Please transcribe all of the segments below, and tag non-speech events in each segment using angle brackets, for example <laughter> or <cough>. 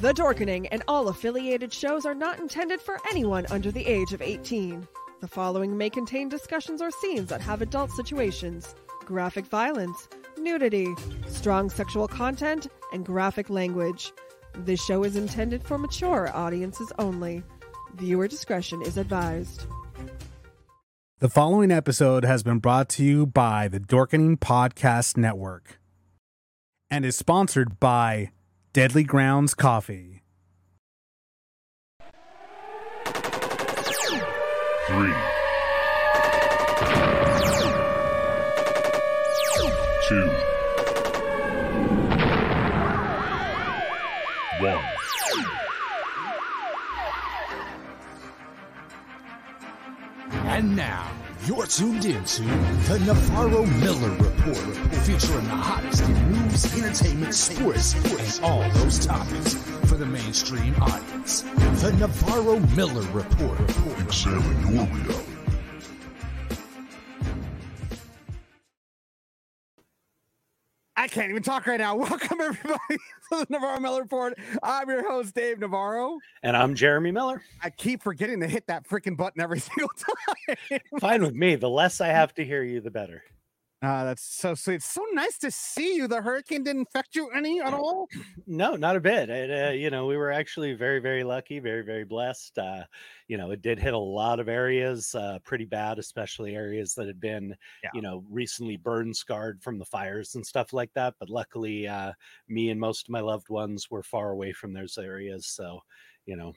The Dorkening and all affiliated shows are not intended for anyone under the age of 18. The following may contain discussions or scenes that have adult situations, graphic violence, nudity, strong sexual content, and graphic language. This show is intended for mature audiences only. Viewer discretion is advised. The following episode has been brought to you by the Dorkening Podcast Network and is sponsored by Deadly Grounds Coffee. Three. Two. One. And now, you're tuned into the Navarro Miller Report, featuring the hottest in news, entertainment, sports, and all those topics for the mainstream audience. The Navarro Miller Report. Examine your reality. I can't even talk right now. <laughs> Welcome, everybody, to the Navarro Miller Report. I'm your host, Dave Navarro. And I'm Jeremy Miller. I keep forgetting to hit that freaking button every <laughs> single time. Fine with me. The less I have to hear you, the better. Ah, that's so sweet. It's so nice to see you. The hurricane didn't affect you any at all. No, not a bit. It, uh, you know, we were actually very, very lucky, very, very blessed. Uh, you know, it did hit a lot of areas uh, pretty bad, especially areas that had been, Yeah. you know, recently burn scarred from the fires and stuff like that. But luckily, uh, me and most of my loved ones were far away from those areas. So, you know,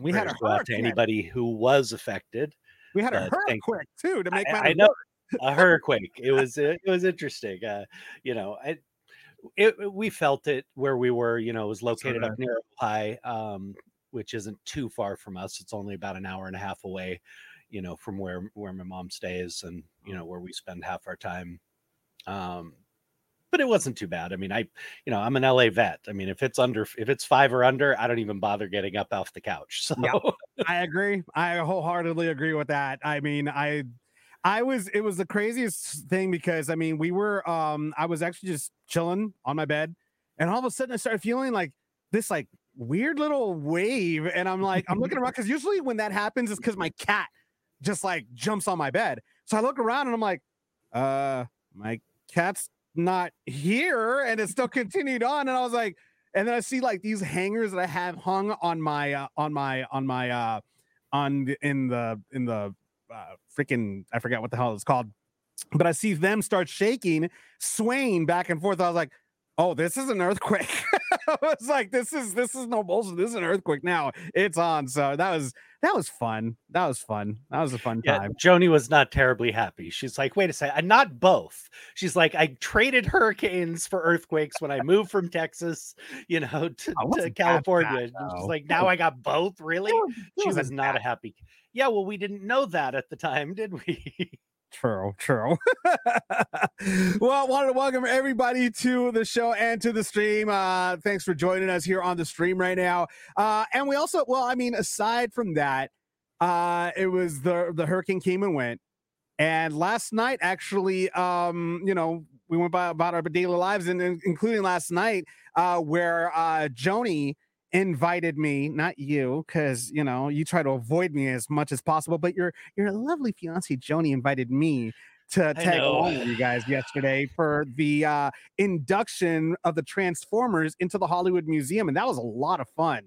We had a out to anybody who was affected. We had a hurricane too to make I, I know a hurricane. It was it, was interesting. Uh, you know, I, it, we felt it where we were. You know, it was located up near Ojai, um, which isn't too far from us. It's only about an hour and a half away. You know, from where where my mom stays, and you know where we spend half our time. Um, but it wasn't too bad. I mean, I, you know, I'm an LA vet. I mean, if it's under, if it's five or under, I don't even bother getting up off the couch. <laughs> So, Yeah. I agree. I wholeheartedly agree with that. I mean, I I was it was the craziest thing because I mean, we were um I was actually just chilling on my bed and all of a sudden I started feeling like this like weird little wave and I'm like I'm looking around cuz usually when that happens it's cuz my cat just like jumps on my bed. So I look around and I'm like uh my cat's not here and it still continued on and I was like and then I see like these hangers that I have hung on my uh, on my on my uh on in the in the uh, freaking I forget what the hell it's called, but I see them start shaking, swaying back and forth. I was like, oh, this is an earthquake. <laughs> I was like, this is this is no bullshit. This is an earthquake now. It's on. So that was that was fun. That was fun. That was a fun Yeah, time. Joni was not terribly happy. She's like, wait a second, not both. She's like, I traded hurricanes for earthquakes when I moved from Texas, you know, <laughs> to, to California. bad, She's like, now I got both. Really? It She was not a happy. Yeah, well, we didn't know that at the time, did we? <laughs> True, true. <laughs> well, I wanted to welcome everybody to the show and to the stream. Uh, thanks for joining us here on the stream right now. Uh, and we also, well, I mean, aside from that, uh, it was the the hurricane came and went. And last night, actually, um, you know, we went by about our daily lives, and, and including last night, uh, where uh, Joni invited me, not you, because you know you try to avoid me as much as possible. But your your lovely fiance Joni invited me to tag along with you guys <laughs> yesterday for the uh, induction of the Transformers into the Hollywood Museum, and that was a lot of fun.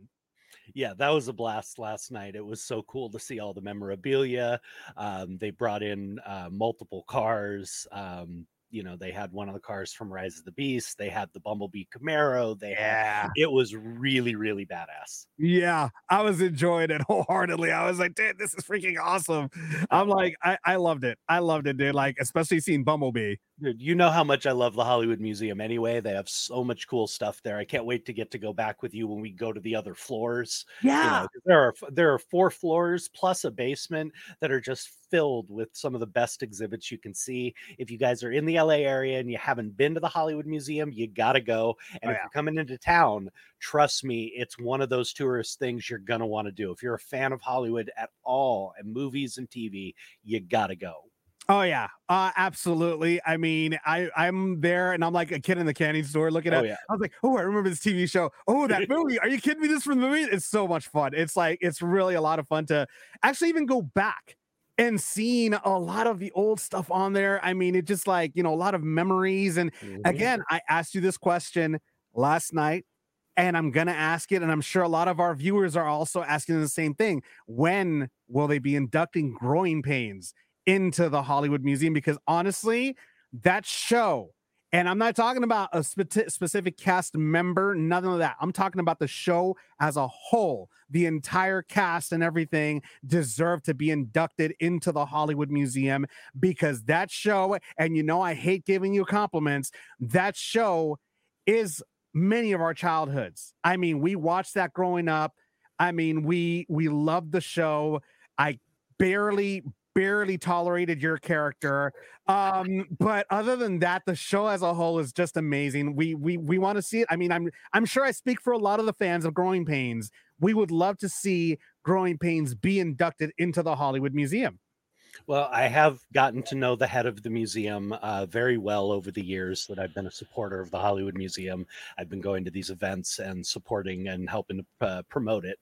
yeah, that was a blast last night. It was so cool to see all the memorabilia. Um, they brought in uh, multiple cars. Um, you know, they had one of the cars from Rise of the Beast. They had the Bumblebee Camaro. They had, it was really, really badass. Yeah, I was enjoying it <laughs> wholeheartedly. I was like, dude, this is freaking awesome. I'm <laughs> like, I, I loved it. I loved it, dude. Like, especially seeing Bumblebee. You know how much I love the Hollywood Museum anyway. They have so much cool stuff there. I can't wait to get to go back with you when we go to the other floors. you know, there are there are four floors plus a basement that are just filled with some of the best exhibits you can see. If you guys are in the LA area and you haven't been to the Hollywood Museum, you got to go. And Oh, if yeah. you're coming into town, trust me, it's one of those tourist things you're going to want to do. If you're a fan of Hollywood at all and movies and TV, you got to go. Oh yeah, uh, absolutely. I mean, I I'm there and I'm like a kid in the candy store looking Oh at. yeah. I was like, oh, I remember this TV show. Oh, that movie. Are you kidding me? This from the movie? It's so much fun. It's like it's really a lot of fun to actually even go back and seeing a lot of the old stuff on there. I mean, it just like you know a lot of memories. And Mhm. again, I asked you this question last night. And I'm gonna ask it, and I'm sure a lot of our viewers are also asking the same thing. When will they be inducting growing pains into the Hollywood Museum? Because honestly, that show, and I'm not talking about a spe- specific cast member, nothing of that. I'm talking about the show as a whole. The entire cast and everything deserve to be inducted into the Hollywood Museum because that show, and you know, I hate giving you compliments, that show is many of our childhoods. I mean, we watched that growing up. I mean, we we loved the show. I barely barely tolerated your character. Um, but other than that, the show as a whole is just amazing. We we we want to see it. I mean, I'm I'm sure I speak for a lot of the fans of Growing Pains. We would love to see Growing Pains be inducted into the Hollywood Museum. Well, I have gotten to know the head of the museum uh, very well over the years that I've been a supporter of the Hollywood Museum. I've been going to these events and supporting and helping to uh, promote it.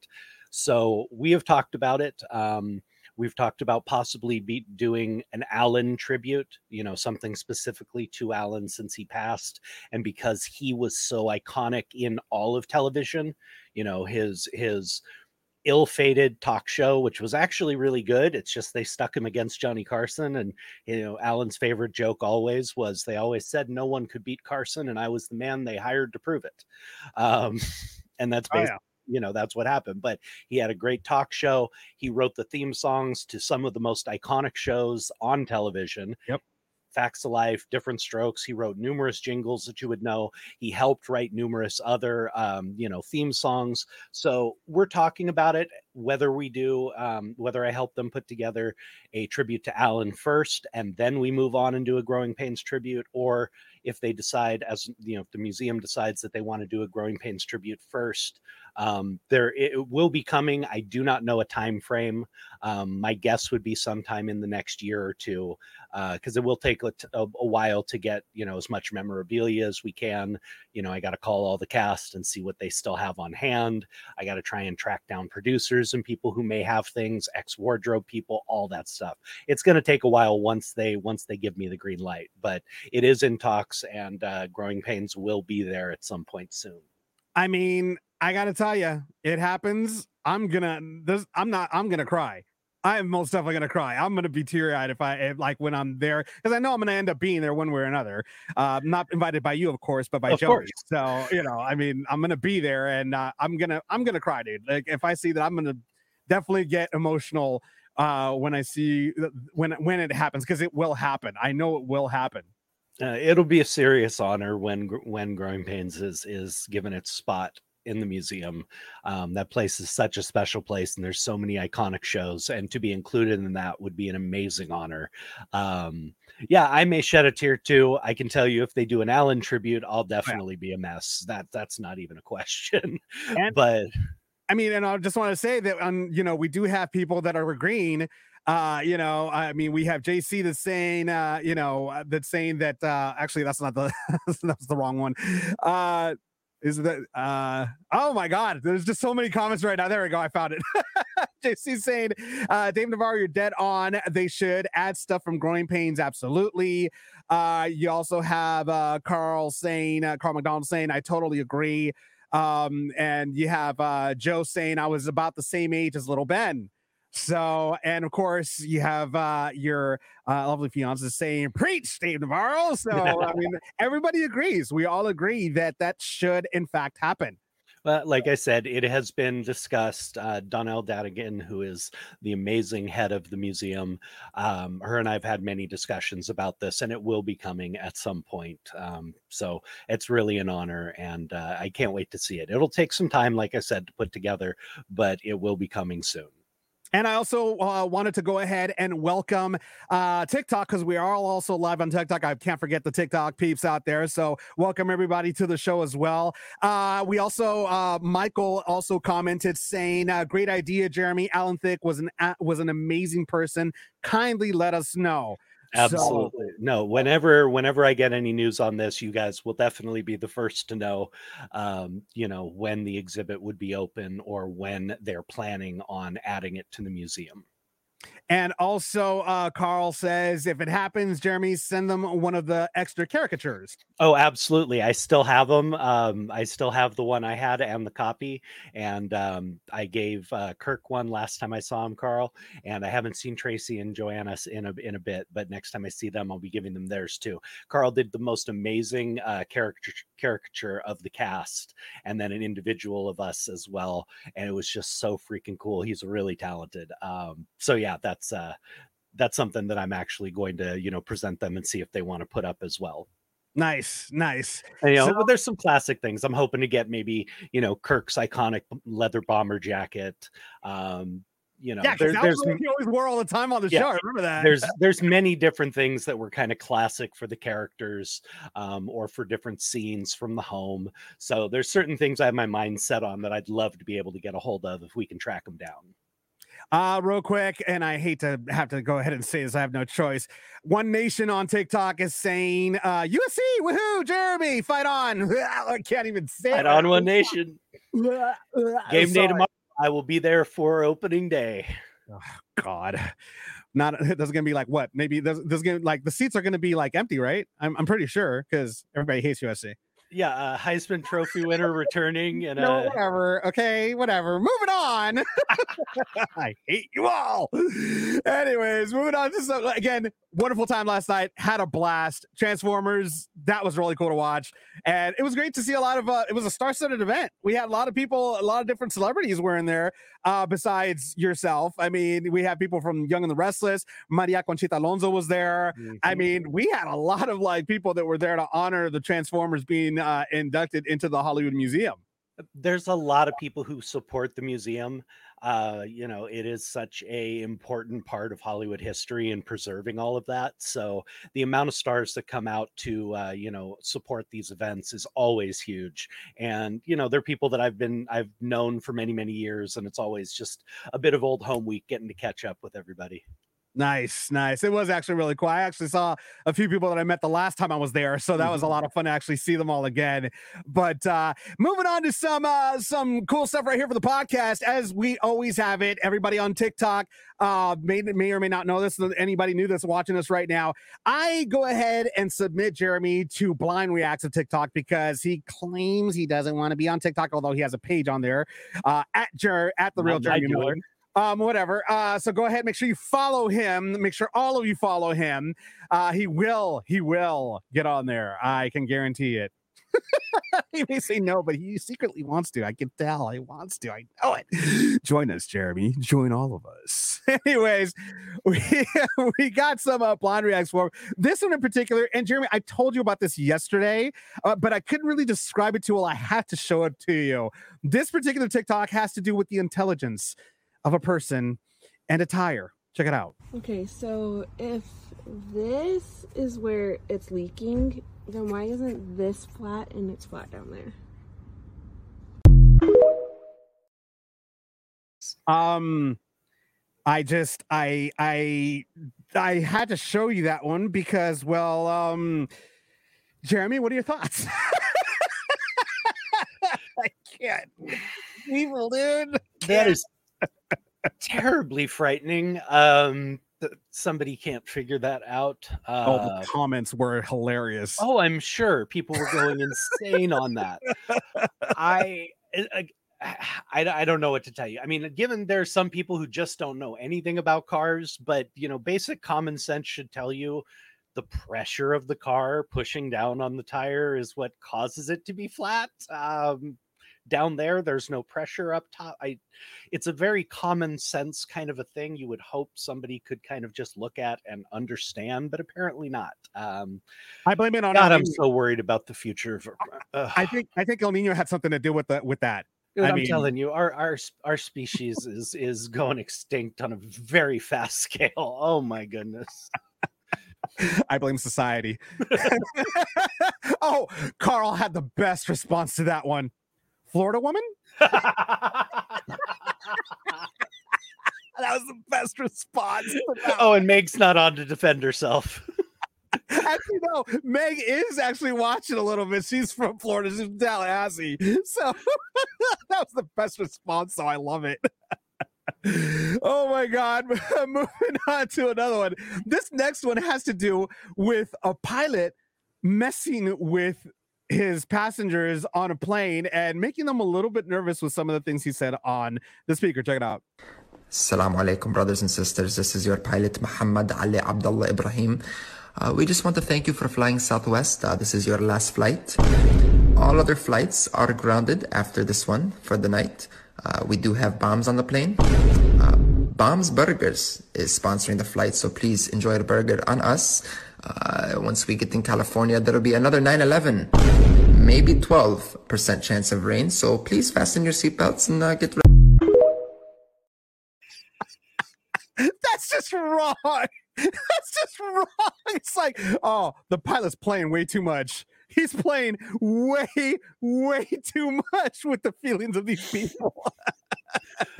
So we have talked about it. Um, we've talked about possibly be doing an Alan tribute, you know, something specifically to Alan since he passed, and because he was so iconic in all of television, you know, his his ill-fated talk show which was actually really good it's just they stuck him against johnny carson and you know alan's favorite joke always was they always said no one could beat carson and i was the man they hired to prove it. Um and that's Oh, basically you know that's what happened but he had a great talk show he wrote the theme songs to some of the most iconic shows on television Yep. Facts of Life, Diff'rent Strokes. He wrote numerous jingles that you would know. He helped write numerous other, um, you know, theme songs. So we're talking about it. Whether we do, um, whether I help them put together a tribute to Alan first, and then we move on and do a Growing Pains tribute, or if they decide, as you know, if the museum decides that they want to do a Growing Pains tribute first, um, there it will be coming. I do not know a time frame. Um, my guess would be sometime in the next year or two because it will take a- a while to get you know as much memorabilia as we can you know i got to call all the cast and see what they still have on hand i got to try and track down producers and people who may have things ex wardrobe people all that stuff it's going to take a while once they once they give me the green light but it is in talks and uh, growing pains will be there at some point soon I mean, I gotta tell you, it happens. I'm gonna. This, I'm not. I'm gonna cry. I am most definitely gonna cry. I'm gonna be teary eyed if I if, like when I'm there because I know I'm gonna end up being there one way or another. Uh, not invited by you, of course, but by Of Joey. course. So you know, I mean, I'm gonna be there, and uh, I'm gonna I'm gonna cry, dude. Like if I see that, I'm gonna definitely get emotional uh, when I see when when it happens because it will happen. I know it will happen. uh, it'll be a serious honor when when growing pains is is given its spot in the museum um, that place is such a special place and there's so many iconic shows and to be included in that would be an amazing honor um, yeah i may shed a tear too i can tell you if they do an alan tribute i'll definitely be a mess that that's not even a question And- <laughs> but I mean, and I just want to say that, um, you know, we do have people that are agreeing. Uh, you know, I mean, we have JC that's saying, uh, you know, uh, that's saying that. Uh, actually, that's not the <laughs> that's the wrong one. Uh, is that? Uh, oh my God, there's just so many comments right now. There we go, I found it. <laughs> JC saying, uh, Dave Navarro, you're dead on. They should add stuff from Growing Pains, absolutely. Uh, you also have uh, Carl saying, uh, Carl McDonald saying, I totally agree. Um, and you have uh, Joe saying I was about the same age as little Ben. So, and of course, you have uh, your uh, lovely fiance saying, Preach, Dave Navarro. So, I <laughs> mean, everybody agrees. We all agree that that should, in fact, happen. Well, like I said, it has been discussed. Uh, Donelle Dadigan, who is the amazing head of the museum, um, her and I have had many discussions about this, and it will be coming at some point. Um, so it's really an honor, and uh, I can't wait to see it. It'll take some time, like I said, to put together, but it will be coming soon. And I also uh, wanted to go ahead and welcome uh, TikTok because we are also live on TikTok. I can't forget the TikTok peeps out there. So welcome everybody to the show as well. Uh, we also uh, Michael also commented saying, uh, "Great idea, Jeremy. Alan Thicke was an a- was an amazing person. Kindly let us know." Absolutely. no, whenever whenever I get any news on this, you guys will definitely be the first to know um, you know, when the exhibit would be open or when they're planning on adding it to the museum. And also, uh, Carl says if it happens, Jeremy, send them one of the extra caricatures. Oh, absolutely. I still have them. Um, I still have the one I had and the copy. And um, I gave uh, Kirk one last time I saw him, Carl. And I haven't seen Tracy and Joanna in a, in a bit, but next time I see them, I'll be giving them theirs too. Carl did the most amazing uh, caricature, caricature of the cast and then an individual of us as well. And it was just so freaking cool. He's really talented. Um, so, yeah, that's that's uh that's something that I'm actually going to, you know, present them and see if they want to put up as well. Nice, nice. And, you know, so, there's some classic things. I'm hoping to get maybe, you know, Kirk's iconic leather bomber jacket. Um, you know, yeah, there, there's he always wore all the time on the yeah, show. I remember that. There's there's many different things that were kind of classic for the characters, um, or for different scenes from the home. So there's certain things I have my mind set on that I'd love to be able to get a hold of if we can track them down. Uh, real quick, and I hate to have to go ahead and say this, I have no choice. One Nation on TikTok is saying, uh, USC, woohoo, Jeremy, fight on. <laughs> I can't even say Fight it. on One Nation. <laughs> Game day tomorrow. I will be there for opening day. Oh, God. Not <laughs> there's gonna be like what? Maybe there's, there's gonna like the seats are gonna be like empty, right? I'm, I'm pretty sure because everybody hates USC yeah, uh, Heisman Trophy winner returning, and no, uh, whatever. Okay, whatever. Moving on. <laughs> I hate you all. <laughs> Anyways, moving on to some again. Wonderful time last night. Had a blast. Transformers. That was really cool to watch, and it was great to see a lot of. Uh, it was a star-studded event. We had a lot of people, a lot of different celebrities were in there. Uh, besides yourself, I mean, we had people from Young and the Restless. Maria Conchita Alonso was there. Mm-hmm. I mean, we had a lot of like people that were there to honor the Transformers being uh, inducted into the Hollywood Museum. There's a lot of people who support the museum. Uh, you know, it is such a important part of Hollywood history and preserving all of that. So the amount of stars that come out to uh, you know support these events is always huge. And you know, they're people that I've been I've known for many many years, and it's always just a bit of old home week getting to catch up with everybody. Nice, nice. It was actually really cool. I actually saw a few people that I met the last time I was there, so that was a mm-hmm. lot of fun to actually see them all again. But uh moving on to some uh some cool stuff right here for the podcast, as we always have it. Everybody on TikTok uh may may or may not know this. Anybody new that's watching us right now, I go ahead and submit Jeremy to Blind Reacts of TikTok because he claims he doesn't want to be on TikTok, although he has a page on there uh at Jer at the real Jeremy Miller um, whatever. Uh, so go ahead, make sure you follow him. Make sure all of you follow him. Uh, he will, he will get on there. I can guarantee it. <laughs> he may say no, but he secretly wants to. I can tell he wants to. I know it. Join us, Jeremy. Join all of us. <laughs> Anyways, we <laughs> we got some uh, blonde reacts for this one in particular. And Jeremy, I told you about this yesterday, uh, but I couldn't really describe it to you. Well, I had to show it to you. This particular TikTok has to do with the intelligence of a person and a tire. Check it out. Okay, so if this is where it's leaking, then why isn't this flat and it's flat down there? Um I just I I I had to show you that one because well um Jeremy, what are your thoughts? <laughs> I can't. Evil dude. That is terribly frightening. Um, somebody can't figure that out. Uh, oh, the comments were hilarious. Oh, I'm sure people were going insane on that. I, I, <sighs> I, I don't know what to tell you. I mean, given there's some people who just don't know anything about cars, but you know, basic common sense should tell you the pressure of the car pushing down on the tire is what causes it to be flat. Um, down there there's no pressure up top i it's a very common sense kind of a thing you would hope somebody could kind of just look at and understand but apparently not um i blame it on god i'm so worried about the future of, uh, i think i think el nino had something to do with that with that Dude, I am telling you, our our our species is is going extinct on a very fast scale. Oh my goodness. <laughs> I blame society. <laughs> <laughs> oh, Carl had the best response to that one. Florida woman? <laughs> that was the best response. Oh, and Meg's not on to defend herself. <laughs> actually, no, Meg is actually watching a little bit. She's from Florida, she's from Tallahassee. So <laughs> that was the best response. So I love it. oh my God. Moving on to another one. This next one has to do with a pilot messing with his passengers on a plane and making them a little bit nervous with some of the things he said on the speaker. Check it out. Assalamu alaikum, brothers and sisters. This is your pilot, Muhammad Ali Abdullah Ibrahim. Uh, we just want to thank you for flying Southwest. Uh, this is your last flight. All other flights are grounded after this one for the night. Uh, we do have bombs on the plane. Uh, Bombs Burgers is sponsoring the flight, so please enjoy a burger on us. Uh, once we get in California, there'll be another 9 11, maybe 12% chance of rain. So please fasten your seatbelts and uh, get ready. <laughs> That's just wrong. <laughs> That's just wrong. It's like, oh, the pilot's playing way too much. He's playing way, way too much with the feelings of these people. <laughs>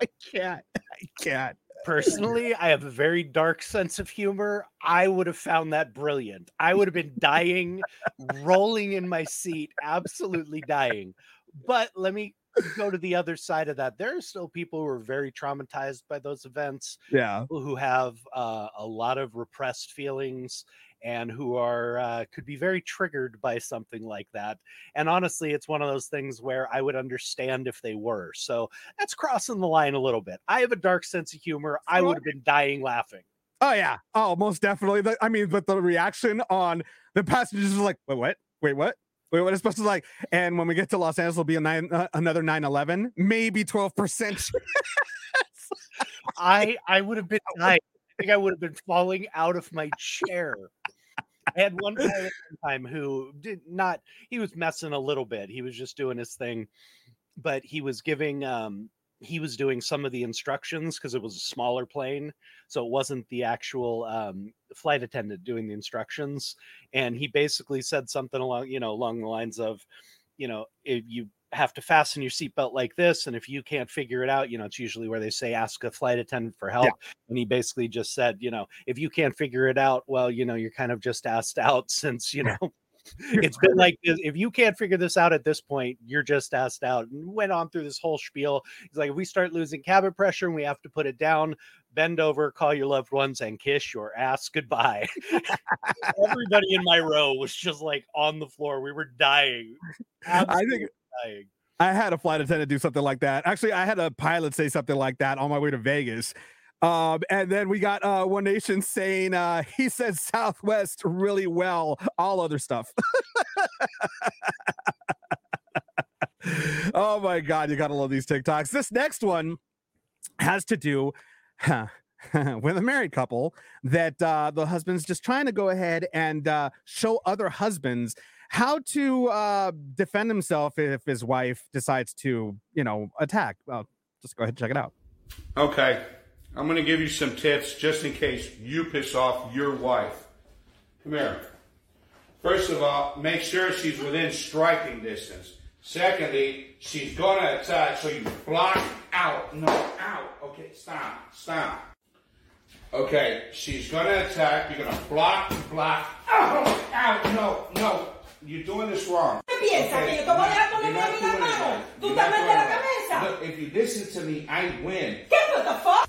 I can't. I can't. Personally, <laughs> I have a very dark sense of humor. I would have found that brilliant. I would have been dying, rolling in my seat, absolutely dying. But let me go to the other side of that. There are still people who are very traumatized by those events, Yeah. people who have uh, a lot of repressed feelings and who are uh, could be very triggered by something like that. And honestly, it's one of those things where I would understand if they were. So that's crossing the line a little bit. I have a dark sense of humor. I would have been dying laughing. Oh yeah. Oh, most definitely. I mean, but the reaction on the passengers is like, wait, what? Wait, what? Wait, what is supposed to like? And when we get to Los Angeles, will be a nine, uh, another 9-11, maybe 12%. <laughs> <laughs> I I would have been. I think I would have been falling out of my chair. I had one at one time who did not he was messing a little bit. He was just doing his thing, but he was giving um he was doing some of the instructions because it was a smaller plane, so it wasn't the actual um flight attendant doing the instructions. And he basically said something along, you know, along the lines of, you know, if you have to fasten your seatbelt like this, and if you can't figure it out, you know, it's usually where they say ask a flight attendant for help. And he basically just said, you know, if you can't figure it out, well, you know, you're kind of just asked out <laughs> since, you know, it's been like if you can't figure this out at this point, you're just asked out. And went on through this whole spiel. He's like, if we start losing cabin pressure and we have to put it down, bend over, call your loved ones, and kiss your ass goodbye. <laughs> Everybody in my row was just like on the floor. We were dying. I think dying. I had a flight attendant do something like that. Actually, I had a pilot say something like that on my way to Vegas. Um, and then we got uh, One Nation saying uh, <laughs> he said Southwest really well, all other stuff. <laughs> oh my God, you gotta love these TikToks. This next one has to do <laughs> with a married couple that uh, the husband's just trying to go ahead and uh, show other husbands how to uh, defend himself if his wife decides to, you know, attack. Well, just go ahead and check it out. Okay, I'm gonna give you some tips just in case you piss off your wife. Come here. First of all, make sure she's within striking distance. Secondly, she's gonna attack, so you block out. No, out. Okay, stop, stop. Okay, she's gonna attack. You're gonna block, block. Out, out. No, no. You're doing this wrong. piensas? ¿Que yo te voy a dar con You're el not dedo en la mano? ¿Tú te metes la cabeza? Look, if you listen to me, I win. ¿Qué what the fuck?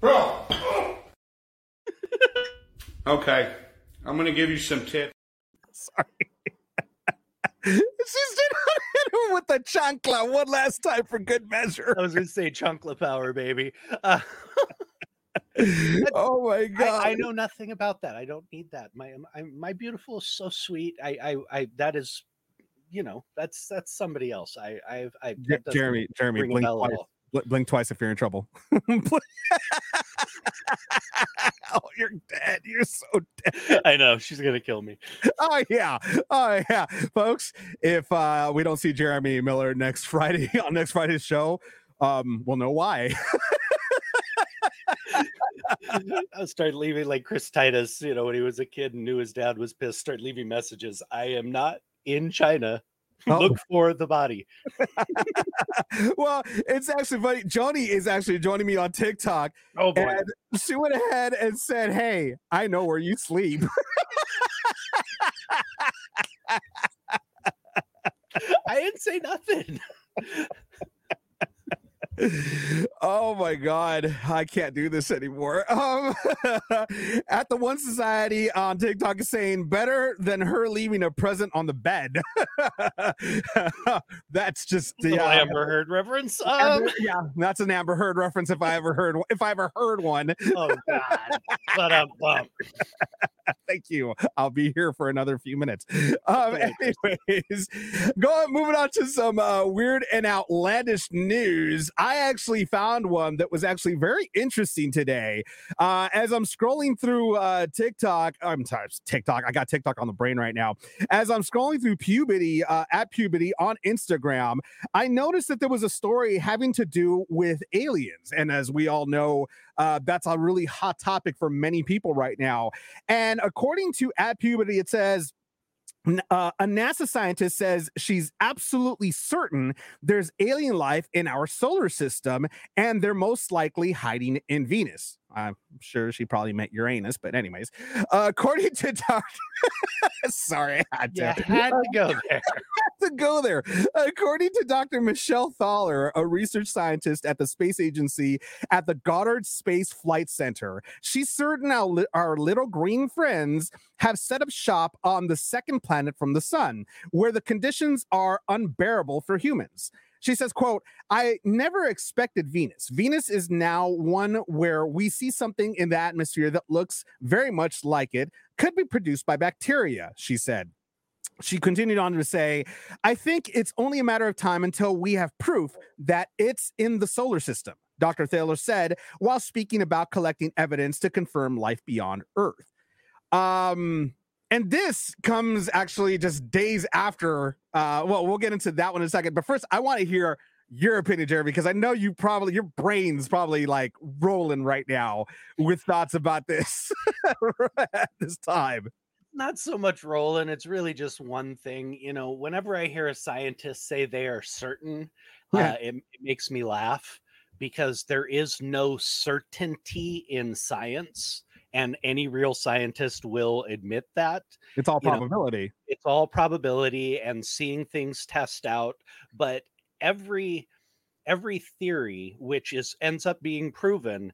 Bro. <laughs> okay, I'm gonna give you some tips. Sorry. <laughs> She's gonna hit him with the chancla one last time for good measure. I was going to say chunkla power, baby. Uh, <laughs> <laughs> oh my god! I, I know nothing about that. I don't need that. My I, my beautiful is so sweet. I, I I that is, you know, that's that's somebody else. I I've I Jeremy, Jeremy, blink twice. blink twice if you're in trouble. <laughs> oh, you're dead. You're so dead. I know she's gonna kill me. Oh yeah. Oh yeah. Folks, if uh we don't see Jeremy Miller next Friday <laughs> on next Friday's show, um, we'll know why. I'll start leaving like Chris Titus, you know, when he was a kid and knew his dad was pissed, start leaving messages. I am not in China. Oh. Look for the body. well, it's actually funny. Joni is actually joining me on TikTok, Oh boy. and she went ahead and said, "Hey, I know where you sleep." <laughs> I didn't say nothing. <laughs> oh my god i can't do this anymore <laughs> um at the one society on tiktok is saying better than her leaving a present on the bed <laughs> that's just The yeah Amber Heard reference. Um, yeah that's an amber heard reference if i ever heard if i ever heard one oh God. But um, um, <laughs> thank you. I'll be here for another few minutes. <laughs> Um <laughs> anyways go on moving on to some uh, weird and outlandish news. I actually found one that was actually very interesting today. Uh as i'm scrolling through uh tiktok i'm sorry tiktok. I got tiktok on the brain right now. As i'm scrolling through Pubity uh, at Pubity on instagram i noticed that there was a story having to do with aliens. And as we all know uh, that's a really hot topic for many people right now and according to at Pubity, it says uh, a NASA scientist says she's absolutely certain there's alien life in our solar system, and they're most likely hiding in Venus. I'm sure she probably meant Uranus, but anyways, uh, according to Dr. <laughs> Sorry, I had to yeah, <laughs> had to go there. To go there. According to Dr. Michelle Thaller, a research scientist at the space agency at the Goddard Space Flight Center, she's certain our, our little green friends have set up shop on the second planet from the sun, where the conditions are unbearable for humans. She says, quote, I never expected Venus. Venus is now one where we see something in the atmosphere that looks very much like it, could be produced by bacteria, she said. She continued on to say, I think it's only a matter of time until we have proof that it's in the solar system, Dr. Thaller said while speaking about collecting evidence to confirm life beyond Earth. Um, and this comes actually just days after. Uh, well, we'll get into that one in a second. But first, I want to hear your opinion, Jerry, because I know you probably your brain's probably like rolling right now with thoughts about this <laughs> at this time. Not so much rolling. It's really just one thing. You know, whenever I hear a scientist say they are certain, Yeah. uh, it, it makes me laugh because there is no certainty in science. And any real scientist will admit that. It's all You know, probability. it's all probability and seeing things test out but every every theory which is ends up being proven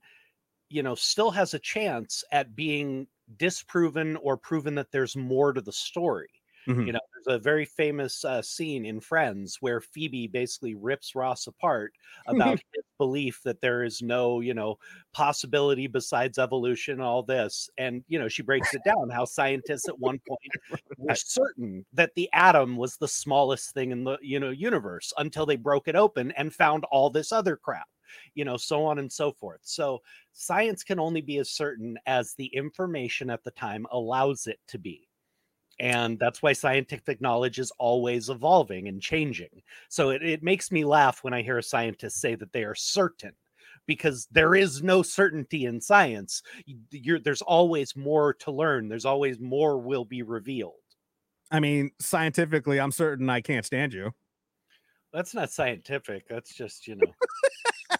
you know still has a chance at being disproven or proven that there's more to the story. Mhm. you know there's a very famous uh, scene in friends where phoebe basically rips ross apart about <laughs> his belief that there is no you know possibility besides evolution all this and you know she breaks it down how scientists at one point were certain that the atom was the smallest thing in the you know universe until they broke it open and found all this other crap you know so on and so forth. So science can only be as certain as the information at the time allows it to be. And that's why scientific knowledge is always evolving and changing. So it, it makes me laugh when i hear a scientist say that they are certain because there is no certainty in science. You're, there's always more to learn. There's always more will be revealed. I mean, scientifically, I'm certain I can't stand you. that's not scientific. That's just you know <laughs>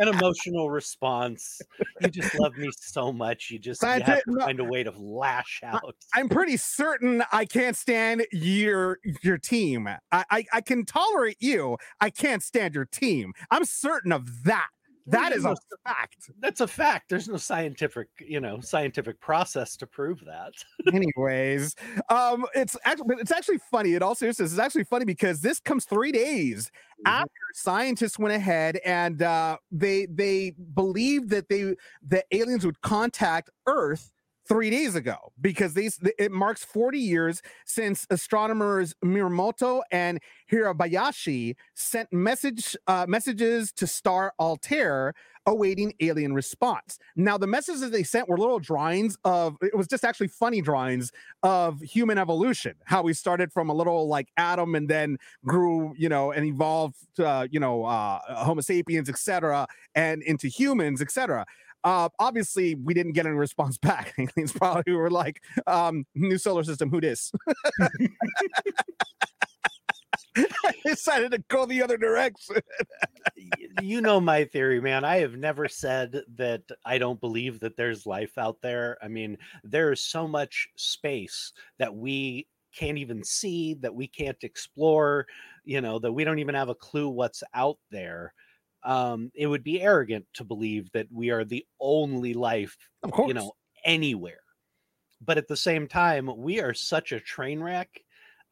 an emotional response you just love me so much you just you have to find a way to lash out I'm pretty certain I can't stand your your team. I, I I can tolerate you. I can't stand your team. I'm certain of that. That is a fact. that's a fact there's no scientific you know scientific process to prove that <laughs> Anyways, um, it's actually it's actually funny. It also is it's actually funny because this comes three days after scientists went ahead and uh, they they believed that they the aliens would contact Earth three days ago because these it marks 40 years since astronomers Miyamoto and Hirabayashi sent message uh, messages to star Altair awaiting alien response. Now the messages that they sent were little drawings of it was just actually funny drawings of human evolution, how we started from a little like atom and then grew, you know, and evolved, uh, you know, uh, Homo sapiens, etc., and into humans, etc. Uh, obviously, we didn't get any response <laughs> back. Aliens probably we were like, um, "New solar system, who dis?" <laughs> I decided to go the other direction. you know my theory, man. I have never said that I don't believe that there's life out there. I mean, there is so much space that we can't even see, that we can't explore, you know, that we don't even have a clue what's out there. Um, it would be arrogant to believe that we are the only life, Of course. you know, anywhere. But at the same time, we are such a train wreck.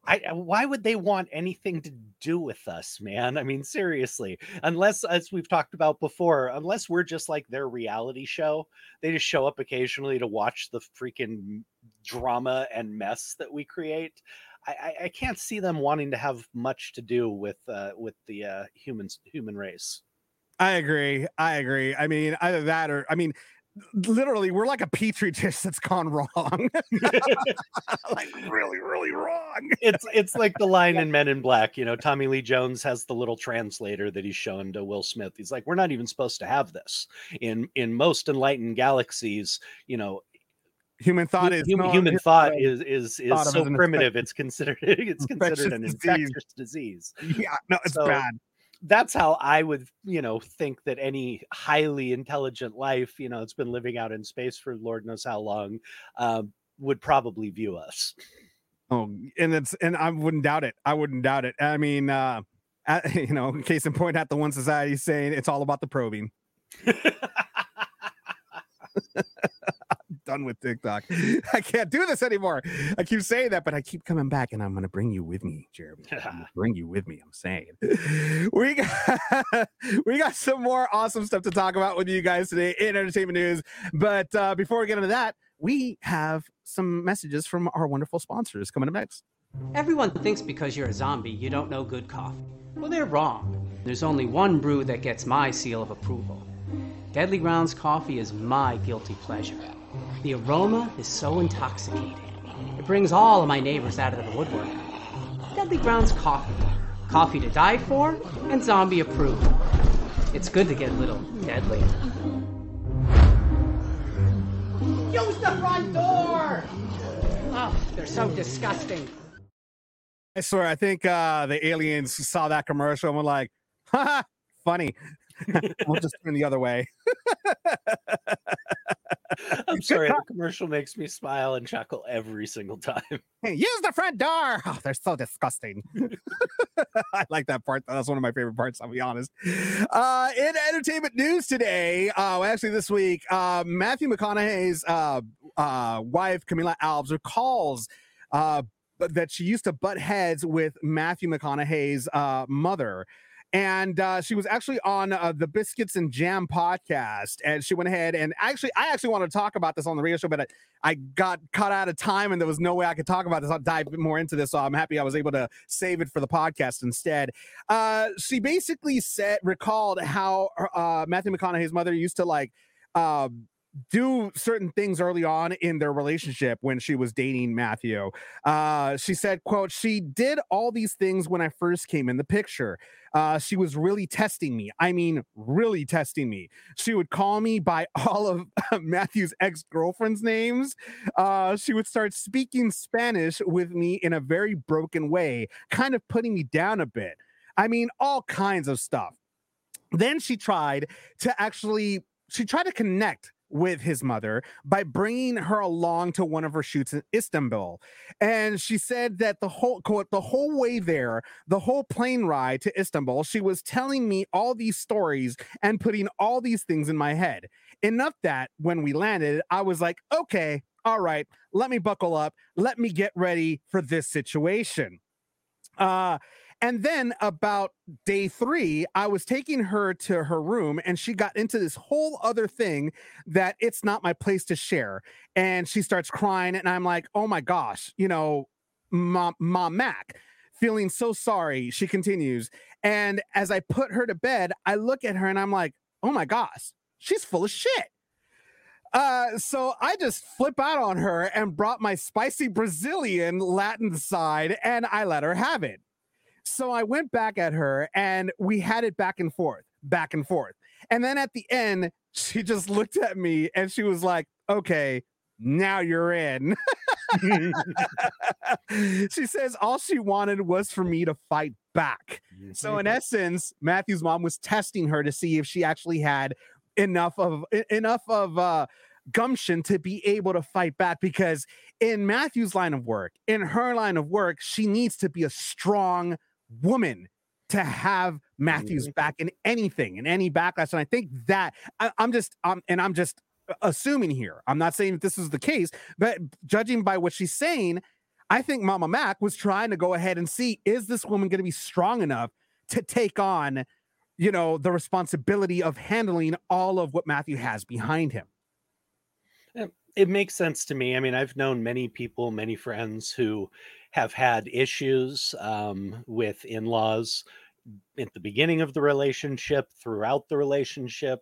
I, why would they want anything to do with us, man? I mean, seriously, unless, as we've talked about before, unless we're just like their reality show, they just show up occasionally to watch the freaking drama and mess that we create. I, I, I can't see them wanting to have much to do with uh, with the uh, humans human race. I agree. I agree. I mean, either that or I mean, literally, we're like a petri dish that's gone wrong. <laughs> like really, really wrong. it's it's like the line in Men in Black. You know, Tommy Lee Jones has the little translator that he's shown to Will Smith. He's like, we're not even supposed to have this in in most enlightened galaxies. You know, Human thought is human, no- human thought is is is so primitive. It's considered <laughs> it's considered an infectious disease. disease. Yeah, no, it's So, bad. That's how I would, you know, think that any highly intelligent life, you know, it's been living out in space for Lord knows how long, um, would probably view us. Oh, and it's and I wouldn't doubt it. I wouldn't doubt it. I mean, uh, <laughs> you know, case in point, at the one society saying it's all about the probing. <laughs> <laughs> Done with TikTok. <laughs> I can't do this anymore. I keep saying that, but I keep coming back, and I'm going to bring you with me, Jeremy. <laughs> Bring you with me. I'm saying <laughs> we got we got some more awesome stuff to talk about with you guys today in entertainment news. But uh, before we get into that, we have some messages from our wonderful sponsors coming up next. Everyone thinks because you're a zombie, you don't know good coffee. Well, they're wrong. There's only one brew that gets my seal of approval. Deadly Grounds coffee is my guilty pleasure. The aroma is so intoxicating. It brings all of my neighbors out of the woodwork. Deadly Grounds coffee. Coffee to die for and zombie approved. It's good to get a little deadly. Use the front door! Oh, they're so disgusting. I swear, I think uh, the aliens saw that commercial and were like, "Ha, funny." <laughs> we'll just turn the other way. <laughs> <laughs> I'm sorry, the commercial makes me smile and chuckle every single time. <laughs> Hey, use the front door. Oh, they're so disgusting. <laughs> I like that part. That's one of my favorite parts. I'll be honest. Uh, in entertainment news today, uh, actually this week, uh, Matthew McConaughey's uh, uh, wife Camila Alves recalls uh, that she used to butt heads with Matthew McConaughey's uh, mother. And uh, she was actually on uh, the Biscuits and Jam podcast, and she went ahead and actually, I actually wanted to talk about this on the radio show, but I, I got cut out of time, and there was no way I could talk about this. I'll dive more into this, so I'm happy I was able to save it for the podcast instead. Uh, she basically said, recalled how uh, Matthew McConaughey's mother used to like. Uh, do certain things early on in their relationship when she was dating Matthew. Uh, she said, quote, she did all these things when I first came in the picture. Uh, she was really testing me. I mean, really testing me. She would call me by <laughs> all of Matthew's ex-girlfriend's names. Uh, she would start speaking Spanish with me in a very broken way, kind of putting me down a bit. I mean, all kinds of stuff. Then she tried to actually, she tried to connect with his mother by bringing her along to one of her shoots in Istanbul. And she said that the whole quote, the whole way there, the whole plane ride to Istanbul, she was telling me all these stories and putting all these things in my head. Enough that when we landed, I was like, okay, all right, let me buckle up, let me get ready for this situation. Uh and then about day three, I was taking her to her room and she got into this whole other thing that it's not my place to share. And she starts crying. And I'm like, oh my gosh, you know, Mom, Mom Mac, feeling so sorry. She continues. And as I put her to bed, I look at her and I'm like, oh my gosh, she's full of shit. Uh, so I just flip out on her and brought my spicy Brazilian Latin side and I let her have it. So I went back at her and we had it back and forth, back and forth. And then at the end, she just looked at me and she was like, okay, now you're in. <laughs> she says all she wanted was for me to fight back. So in essence, Matthew's mom was testing her to see if she actually had enough of enough of uh gumption to be able to fight back because in Matthew's line of work, in her line of work, she needs to be a strong woman to have Matthew's back in anything, in any backlash. And I think that I, I'm just um and I'm just assuming here. I'm not saying that this is the case, but judging by what she's saying, I think Mama Mac was trying to go ahead and see is this woman going to be strong enough to take on, you know, the responsibility of handling all of what Matthew has behind him. It makes sense to me. I mean, I've known many people, many friends who have had issues um, with in laws at the beginning of the relationship, throughout the relationship.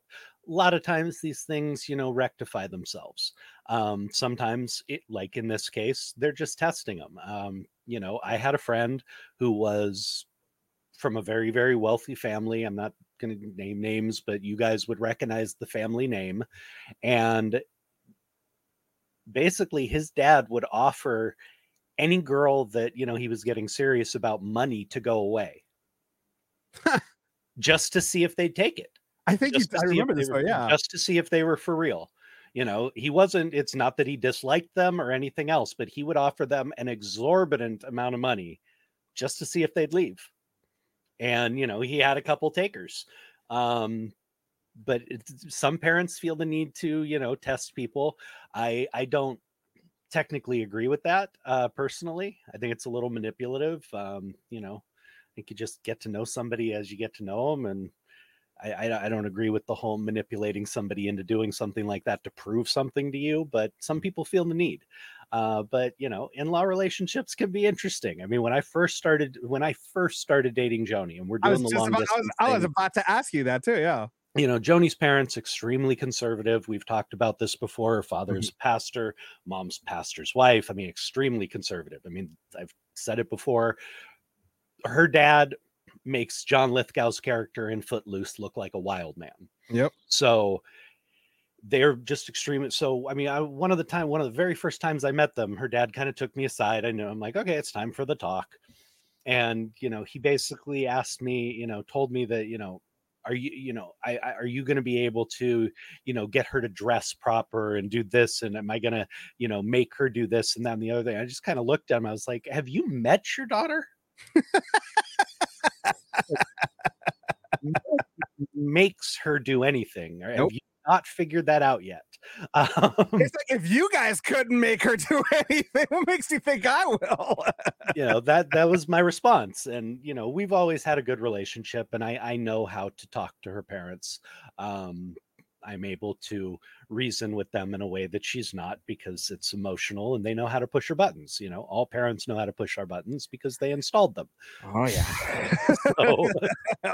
A lot of times these things, you know, rectify themselves. Um, sometimes, it, like in this case, they're just testing them. Um, you know, I had a friend who was from a very, very wealthy family. I'm not going to name names, but you guys would recognize the family name. And basically his dad would offer any girl that you know he was getting serious about money to go away. Just to see if they'd take it. I think you, I remember this. were- Though, yeah. just to see if they were for real. You know he wasn't it's not that he disliked them or anything else but he would offer them an exorbitant amount of money just to see if they'd leave. And you know he had a couple takers. Um but it's, some parents feel the need to you know test people i i don't technically agree with that uh personally i think it's a little manipulative um you know i think you just get to know somebody as you get to know them and I, I I don't agree with the whole manipulating somebody into doing something like that to prove something to you, but some people feel the need. Uh, but you know, in-law relationships can be interesting. I mean, when I first started, when I first started dating Joni, and we're doing the long about, I was, distance I was about to ask you that too. Yeah. You know, Joni's parents extremely conservative. We've talked about this before. Her father's Mm-hmm. pastor, mom's pastor's wife. I mean, extremely conservative. I mean, I've said it before. Her dad makes John Lithgow's character in Footloose look like a wild man. Yep. So they're just extreme. So I mean, I, one of the time, one of the very first times I met them, her dad kind of took me aside. I know I'm like, okay, it's time for the talk. And you know, he basically asked me, you know, told me that, you know, are you, you know, I, I are you going to be able to, you know, get her to dress proper and do this? And am I going to, you know, make her do this and then and the other thing? I just kind of looked at him. I was like, have you met your daughter? <laughs> makes her do anything. Or have Nope. you not figured that out yet? <laughs> Um, It's like if you guys couldn't make her <laughs> do anything, what makes you think I will? <laughs> you know that that was my response and you know we've always had a good relationship and i i know how to talk to her parents um i'm able to reason with them in a way that she's not because it's emotional and they know how to push her buttons you know all parents know how to push our buttons because they installed them oh yeah. so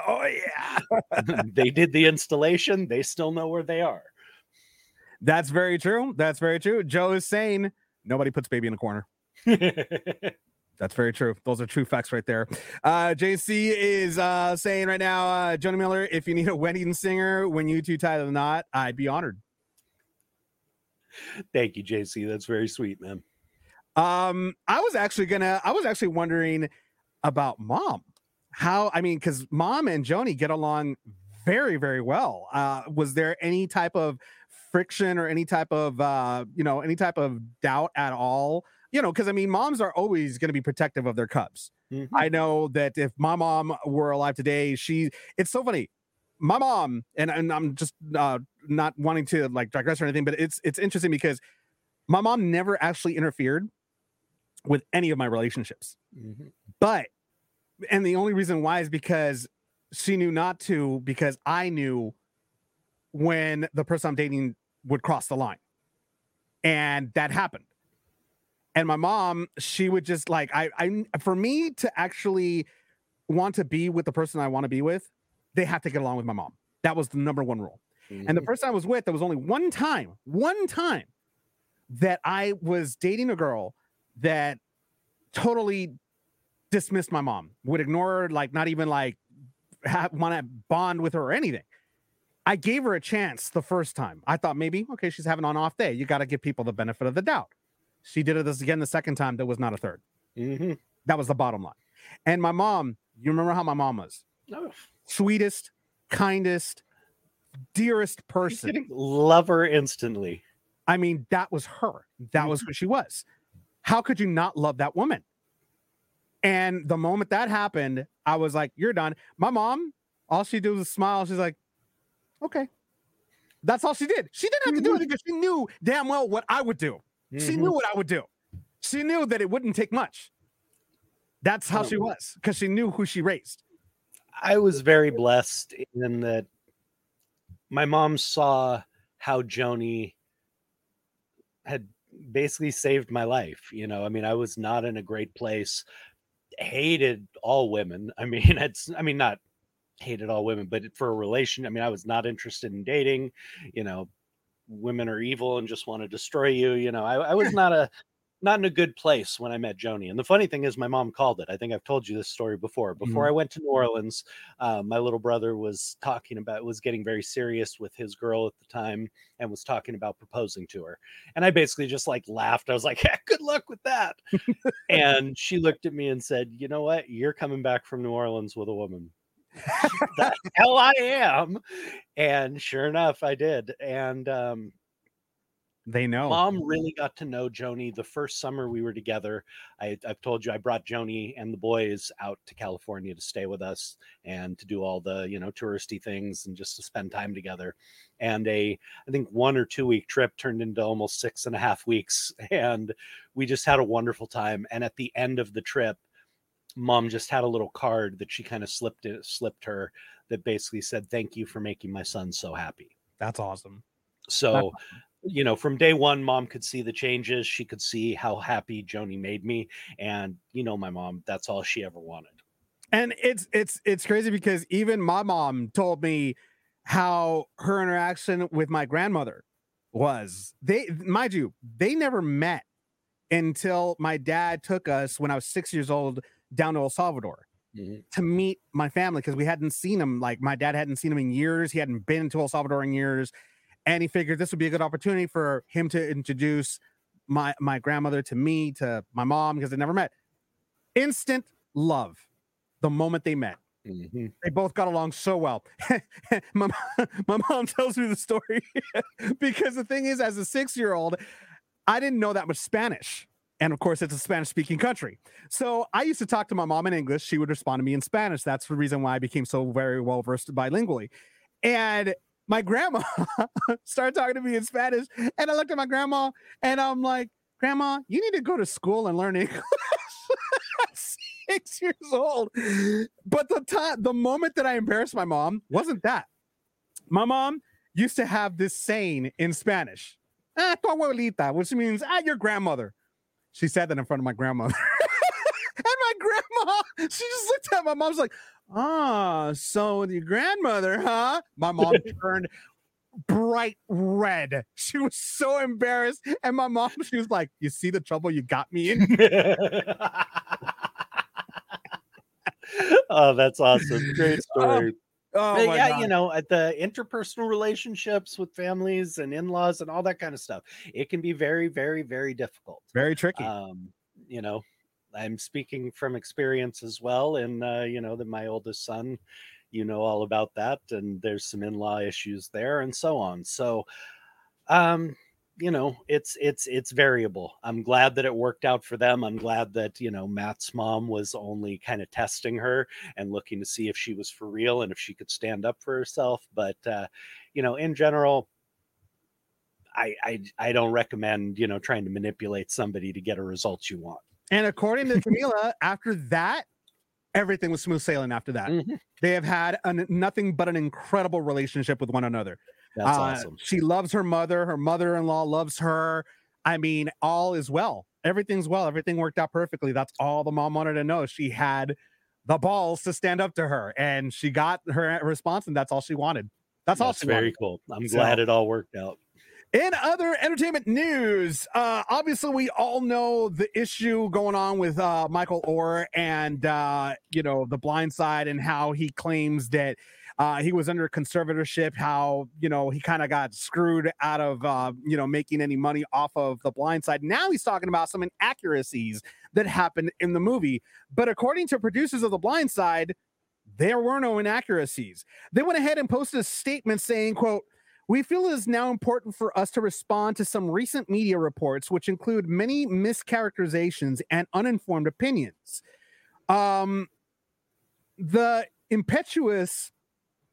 oh yeah. they did the installation they still know where they are That's very true. That's very true. Joe is saying nobody puts baby in a corner. <laughs> That's very true. Those are true facts right there. Uh, JC is uh, saying right now, uh, Joni Miller, if you need a wedding singer when you two tie the knot, I'd be honored. thank you jc that's very sweet man Um, I was actually gonna, I was actually wondering about mom. How, I mean, because mom and Joni get along very, very well. Uh, was there any type of friction or any type of, uh, you know, any type of doubt at all? You know, because I mean, moms are always going to be protective of their cubs. Mhm. I know that if my mom were alive today, she, it's so funny. My mom, and, and I'm just uh, not wanting to like digress or anything, but it's it's interesting because my mom never actually interfered with any of my relationships. Mhm. But and the only reason why is because she knew not to because I knew when the person I'm dating would cross the line. And that happened. And my mom, she would just like I I for me to actually want to be with the person I want to be with, they have to get along with my mom. That was the number one rule. And the mm-hmm. person I was with, there was only one time, one time that I was dating a girl that totally dismissed my mom, would ignore her, like not even like have, want to bond with her or anything. I gave her a chance the first time. I thought maybe, okay, she's having an off day. You got to give people the benefit of the doubt. She did it this again the second time. There was not a 3rd Mm-hmm. That was the bottom line. And my mom, you remember how my mom was? Oh, Sweetest, kindest, dearest person. love her instantly. I mean, that was her. That was who she was. How could you not love that woman? And the moment that happened, I was like, You're done. My mom, all she did was smile. She's like, Okay. That's all she did. She didn't have to do it because she knew damn well what I would do. She Mhm. knew what I would do. She knew that it wouldn't take much. That's how she Oh. was because she knew who she raised. I was very blessed in that my mom saw how Joni had basically saved my life. You know, I mean, I was not in a great place, hated all women. I mean, <laughs> it's, I mean, not hated all women, but for a relation, I mean, I was not interested in dating. You know, women are evil and just want to destroy you. You know, I, I was <laughs> not a, not in a good place when I met Joni. And the funny thing is, my mom called it. I think I've told you this story before. Before Mhm. I went to New Orleans, uh, my little brother was talking about was getting very serious with his girl at the time and was talking about proposing to her. And I basically just like laughed. I was like, yeah, "Good luck with that." <laughs> and she looked at me and said, "You know what? You're coming back from New Orleans with a woman." <laughs> the hell I am. And sure enough, I did. And um, They know. Mom really got to know Joni the first summer we were together. I, I've told you I brought Joni and the boys out to California to stay with us and to do all the you know touristy things and just to spend time together. And a I think one or two week trip turned into almost six and a half weeks, <laughs> and we just had a wonderful time. And at the end of the trip, Mom just had a little card that she kind of slipped it slipped her that basically said, "Thank you for making my son so happy." That's awesome. So, you know, from day one, mom could see the changes. She could see how happy Joni made me. And, you know, my mom, that's all she ever wanted. And it's it's it's crazy because even my mom told me how her interaction with my grandmother was. They mind you, they never met until my dad took us when I was six years old down to El Salvador to meet my family because we hadn't seen him. Like my dad hadn't seen him in years. He hadn't been to El Salvador in years, and he figured this would be a good opportunity for him to introduce my my grandmother to me to my mom because they never met. Instant love the moment they met. Mhm. They both got along so well. <laughs> my, mom- my mom tells me the story <laughs> because the thing is, as a six year old, I didn't know that much Spanish. And of course, it's a Spanish speaking country. So I used to talk to my mom in English. She would respond to me in Spanish. That's the reason why I became so very well versed bilingually. And my grandma <laughs> started talking to me in Spanish. And I looked at my grandma and I'm like, Grandma, you need to go to school and learn English. <laughs> Six years old. But the time, the moment that I embarrassed my mom wasn't that. My mom used to have this saying in Spanish, ah, tu abuelita, which means, ah, your grandmother. She said that in front of my grandmother. <laughs> and my grandma, she just looked at my mom's like, ah, so your grandmother, huh? My mom <laughs> turned bright red. She was so embarrassed. And my mom, she was like, You see the trouble you got me in? <laughs> oh, that's awesome. Great story. Oh, yeah, God. you know, at the interpersonal relationships with families and in-laws and all that kind of stuff, it can be very, very, very difficult. Very tricky. Um, you know, I'm speaking from experience as well, and uh, you know that my oldest son, you know all about that, and there's some in-law issues there, and so on. So, um, you know, it's it's it's variable. I'm glad that it worked out for them. I'm glad that you know Matt's mom was only kind of testing her and looking to see if she was for real and if she could stand up for herself. But uh, you know, in general, I, I I don't recommend you know trying to manipulate somebody to get a result you want. And according to Camila, after that, everything was smooth sailing after that. Mhm. They have had an, nothing but an incredible relationship with one another. That's Uh, awesome. She loves her mother. Her mother in law loves her. I mean, all is well. Everything's well. Everything worked out perfectly. That's all the mom wanted to know. She had the balls to stand up to her, and she got her response, and that's all she wanted. That's, all she very wanted. cool. I'm So- glad it all worked out. In other entertainment news, uh, obviously we all know the issue going on with uh, Michael Oher and uh, you know the Blind Side and how he claims that uh, he was under conservatorship, how you know he kind of got screwed out of uh, you know making any money off of the blind side. Now he's talking about some inaccuracies that happened in the movie. But according to producers of the blind side, there were no inaccuracies. They went ahead and posted a statement saying, quote, we feel it is now important for us to respond to some recent media reports, which include many mischaracterizations and uninformed opinions. Um, the impetuous,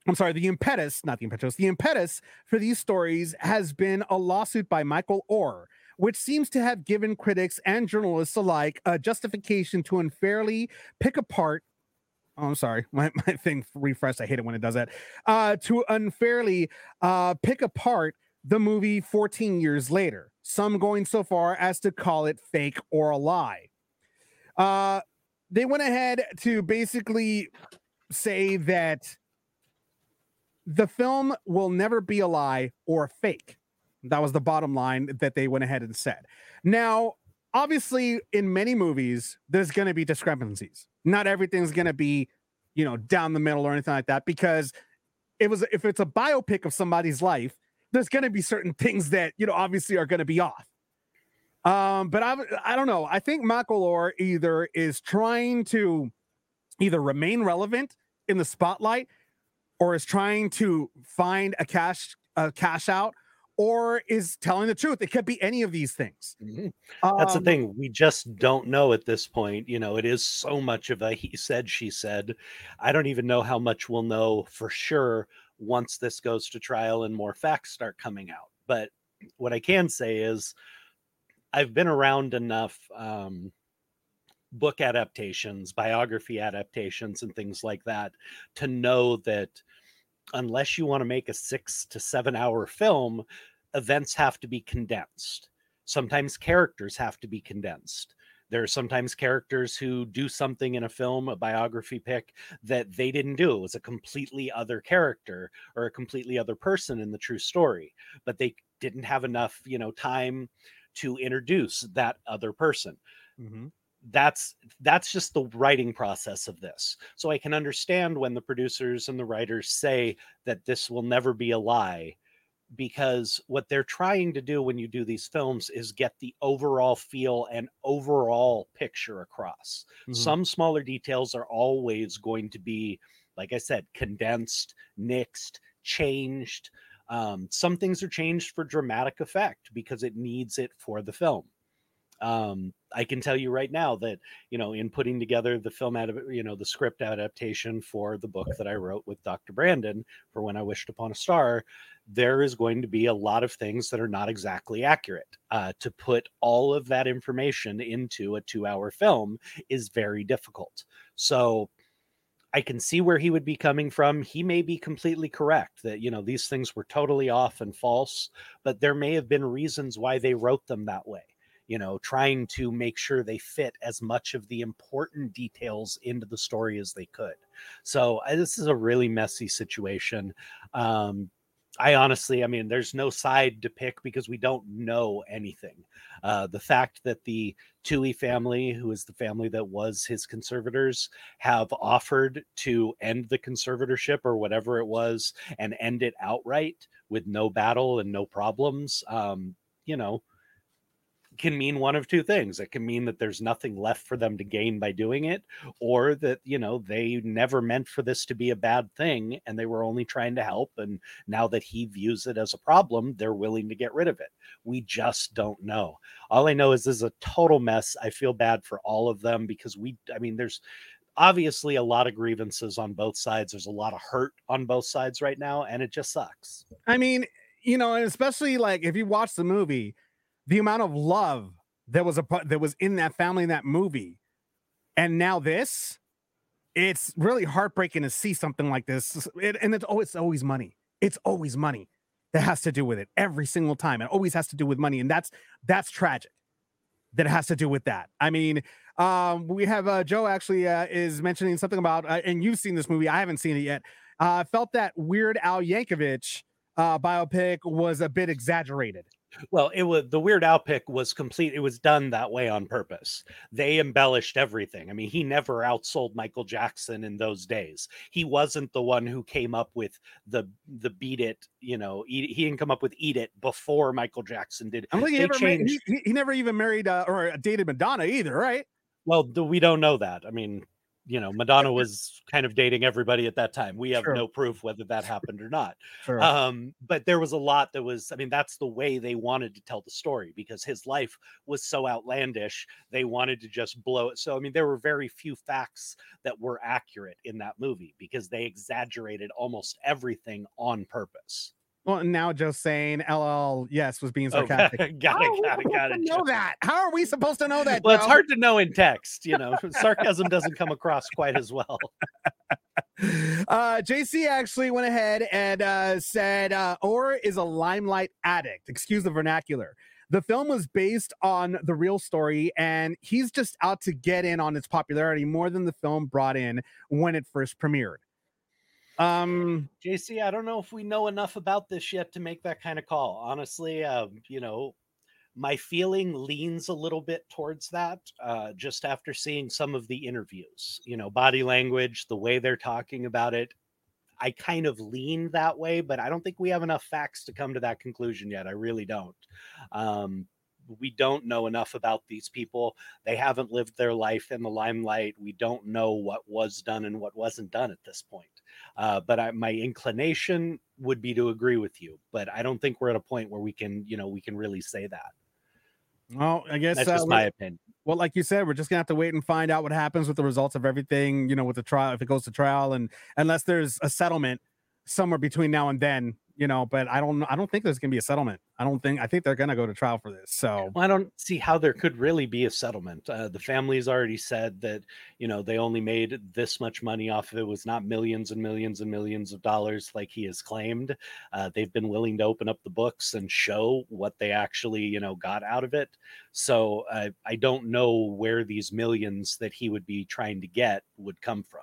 I'm sorry, the impetus, not the impetus, the impetus for these stories has been a lawsuit by Michael Oher, which seems to have given critics and journalists alike a justification to unfairly pick apart Oh, I'm sorry, <laughs> my, my thing refreshed. I hate it when it does that. Uh, to unfairly uh, pick apart the movie 14 years later. Some going so far as to call it fake or a lie. Uh, they went ahead to basically say that the film will never be a lie or fake. That was the bottom line that they went ahead and said. Now, obviously, in many movies, there's going to be discrepancies. Not everything's going to be, you know, down the middle or anything like that. Because it was if it's a biopic of somebody's life, there's going to be certain things that you know obviously are going to be off. Um, but I I don't know. I think Oher either is trying to either remain relevant in the spotlight or is trying to find a cash a cash out or is telling the truth. It could be any of these things. Mm-hmm. That's Um, the thing. We just don't know at this point. You know, it is so much of a he said, she said. I don't even know how much we'll know for sure once this goes to trial and more facts start coming out. But what I can say is I've been around enough um, book adaptations, biography adaptations, and things like that to know that unless you want to make a six to seven hour film, events have to be condensed. Sometimes characters have to be condensed. There are sometimes characters who do something in a film, a biography pick, that they didn't do. It was a completely other character or a completely other person in the true story, but they didn't have enough, you know, time to introduce that other person mm-hmm. That's that's just the writing process of this. So i can understand when the producers and the writers say that this will never be a lie because what they're trying to do when you do these films is get the overall feel and overall picture across. Mhm. some smaller details are always going to be like i said condensed nixed changed. Um, some things are changed for dramatic effect because it needs it for the film um, I can tell you right now that you know in putting together the film out adap- you know the script adaptation for the book that I wrote with Dr. Brandon for When I Wished Upon a Star, there is going to be a lot of things that are not exactly accurate. Uh, to put all of that information into a two-hour film is very difficult. So I can see where he would be coming from. He may be completely correct that, you know, these things were totally off and false, but there may have been reasons why they wrote them that way, you know, trying to make sure they fit as much of the important details into the story as they could. So I, this is a really messy situation. Um, I honestly, I mean, there's no side to pick because we don't know anything. Uh, the fact that the Tuohy family, who is the family that was his conservators, have offered to end the conservatorship or whatever it was and end it outright with no battle and no problems, um, you know, can mean one of two things. It can mean that there's nothing left for them to gain by doing it, or that, you know, they never meant for this to be a bad thing and they were only trying to help. And now that he views it as a problem, they're willing to get rid of it. We just don't know. All I know is this is a total mess. I feel bad for all of them because we, I mean, there's obviously a lot of grievances on both sides. There's a lot of hurt on both sides right now, and it just sucks. I mean, you know, and especially like if you watch the movie, the amount of love that was a that was in that family in that movie, and now this, it's really heartbreaking to see something like this. It, and it's oh, always money. It's always money that has to do with it every single time. It always has to do with money, and that's that's tragic. That it has to do with that. I mean, um, we have uh, Joe actually uh, is mentioning something about, uh, and you've seen this movie. I haven't seen it yet. Uh, I felt that Weird Al Yankovic uh, biopic was a bit exaggerated. Well, it was the Weird Al pick was complete. It was done that way on purpose. They embellished everything. I mean, he never outsold Michael Jackson in those days. He wasn't the one who came up with the the beat it. You know, eat, he didn't come up with eat it before Michael Jackson did. I don't think he They ever made, he, he- never even married uh, or dated Madonna either, right? Well, we don't know that. I mean, you know, Madonna was kind of dating everybody at that time. We have Sure. no proof whether that <laughs> happened or not. Sure. Um, but there was a lot that was, I mean, that's the way they wanted to tell the story because his life was so outlandish. They wanted to just blow it. So, I mean, there were very few facts that were accurate in that movie because they exaggerated almost everything on purpose. Well, and now Joe's saying LL yes was being Oh, <laughs> sarcastic. got it, got it, got to it. know that? How are we supposed to know that? Well, it's hard to know in text, you know, <laughs> sarcasm doesn't come across quite as well. <laughs> uh, JC actually went ahead and uh, said uh, Oher is a limelight addict. Excuse the vernacular. The film was based on the real story, and he's just out to get in on its popularity more than the film brought in when it first premiered. Um, JC, I don't know if we know enough about this yet to make that kind of call. Honestly, um, you know, my feeling leans a little bit towards that uh, just after seeing some of the interviews, you know, body language, the way they're talking about it. I kind of lean that way, but I don't think we have enough facts to come to that conclusion yet. I really don't. Um, we don't know enough about these people. They haven't lived their life in the limelight. We don't know what was done and what wasn't done at this point. Uh, but I, my inclination would be to agree with you. But I don't think we're at a point where we can, you know, we can really say that. well, I guess That's uh, just my opinion. Well, like you said, we're just gonna have to wait and find out what happens with the results of everything, you know, with the trial, if it goes to trial, and unless there's a settlement somewhere between now and then, you know. But I don't, I don't think there's gonna be a settlement. I don't think. I think they're gonna go to trial for this. So Well, I don't see how there could really be a settlement. Uh, the family's already said that you know they only made this much money off of it. it was not millions and millions and millions of dollars like he has claimed. Uh, they've been willing to open up the books and show what they actually you know got out of it. So uh, I don't know where these millions that he would be trying to get would come from.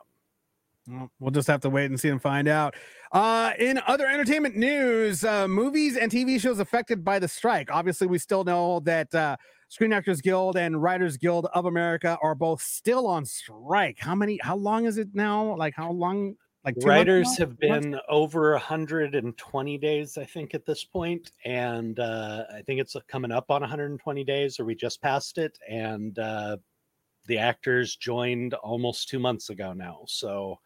Well, we'll just have to wait and see and find out. Uh, in other entertainment news, uh, movies and TV shows affected by the strike. Obviously, we still know that uh, Screen Actors Guild and Writers Guild of America are both still on strike. How many? How long is it now? Like how long? Like writers have Two months? been over 120 days i think at this point and uh, i think it's coming up on 120 days or we just passed it and uh, the actors joined almost two months ago now so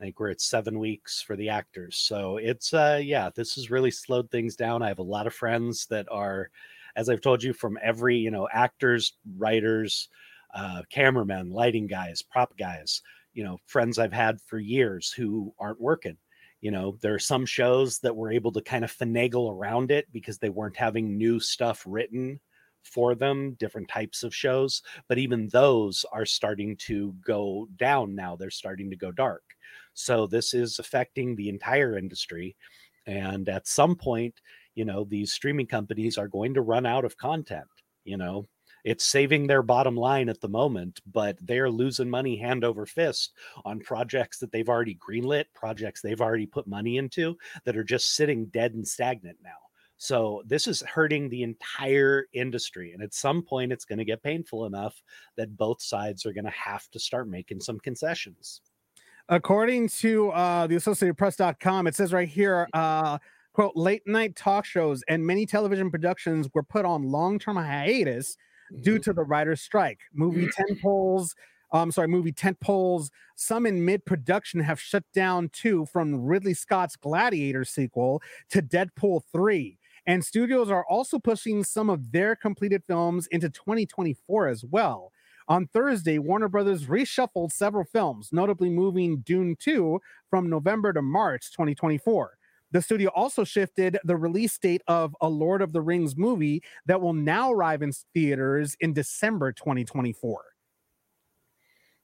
i think we're at seven weeks for the actors. So it's uh yeah this has really slowed things down. I have a lot of friends that are as i've told you from every you know actors writers uh, cameramen lighting guys prop guys you know friends i've had for years who aren't working. You know there are some shows that were able to kind of finagle around it because they weren't having new stuff written for them different types of shows but even those are starting to go down now. They're starting to go dark so this is affecting the entire industry and at some point you know these streaming companies are going to run out of content you know it's saving their bottom line at the moment, but they're losing money hand over fist on projects that they've already greenlit, projects they've already put money into that are just sitting dead and stagnant now. So this is hurting the entire industry. And at some point, it's going to get painful enough that both sides are going to have to start making some concessions. According to uh, the AssociatedPress.com, it says right here, uh, quote, late night talk shows and many television productions were put on long term hiatus due to the writer's strike. Movie <clears throat> tent poles, um, sorry, movie tent poles, some in mid production have shut down too, from Ridley Scott's Gladiator sequel to Deadpool 3. And studios are also pushing some of their completed films into 2024 as well. On Thursday, Warner Brothers reshuffled several films, notably moving Dune 2 from November to March 2024. The studio also shifted the release date of a Lord of the Rings movie that will now arrive in theaters in December 2024.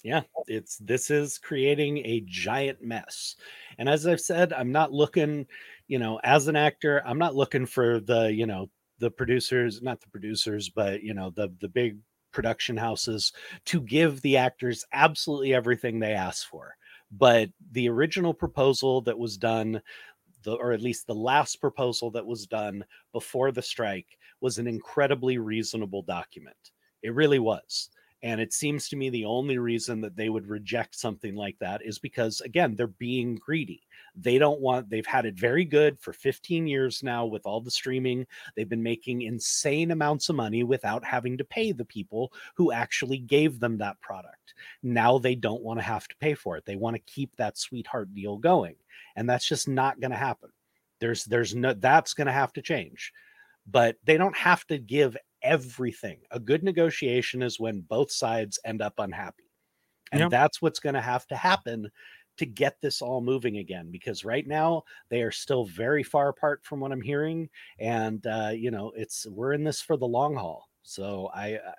yeah it's this is creating a giant mess and as i've said i'm not looking you know as an actor i'm not looking for the you know the producers not the producers but you know the the big production houses to give the actors absolutely everything they ask for but the original proposal that was done the or at least the last proposal that was done before the strike was an incredibly reasonable document. It really was. And it seems to me the only reason that they would reject something like that is because, again, they're being greedy. They don't want, they've had it very good for 15 years now with all the streaming. They've been making insane amounts of money without having to pay the people who actually gave them that product. Now they don't want to have to pay for it. They want to keep that sweetheart deal going. And that's just not going to happen. There's, there's no, that's going to have to change but they don't have to give everything. A good negotiation is when both sides end up unhappy. And Yep. that's what's going to have to happen to get this all moving again because right now they are still very far apart from what I'm hearing and uh you know it's we're in this for the long haul. So I uh,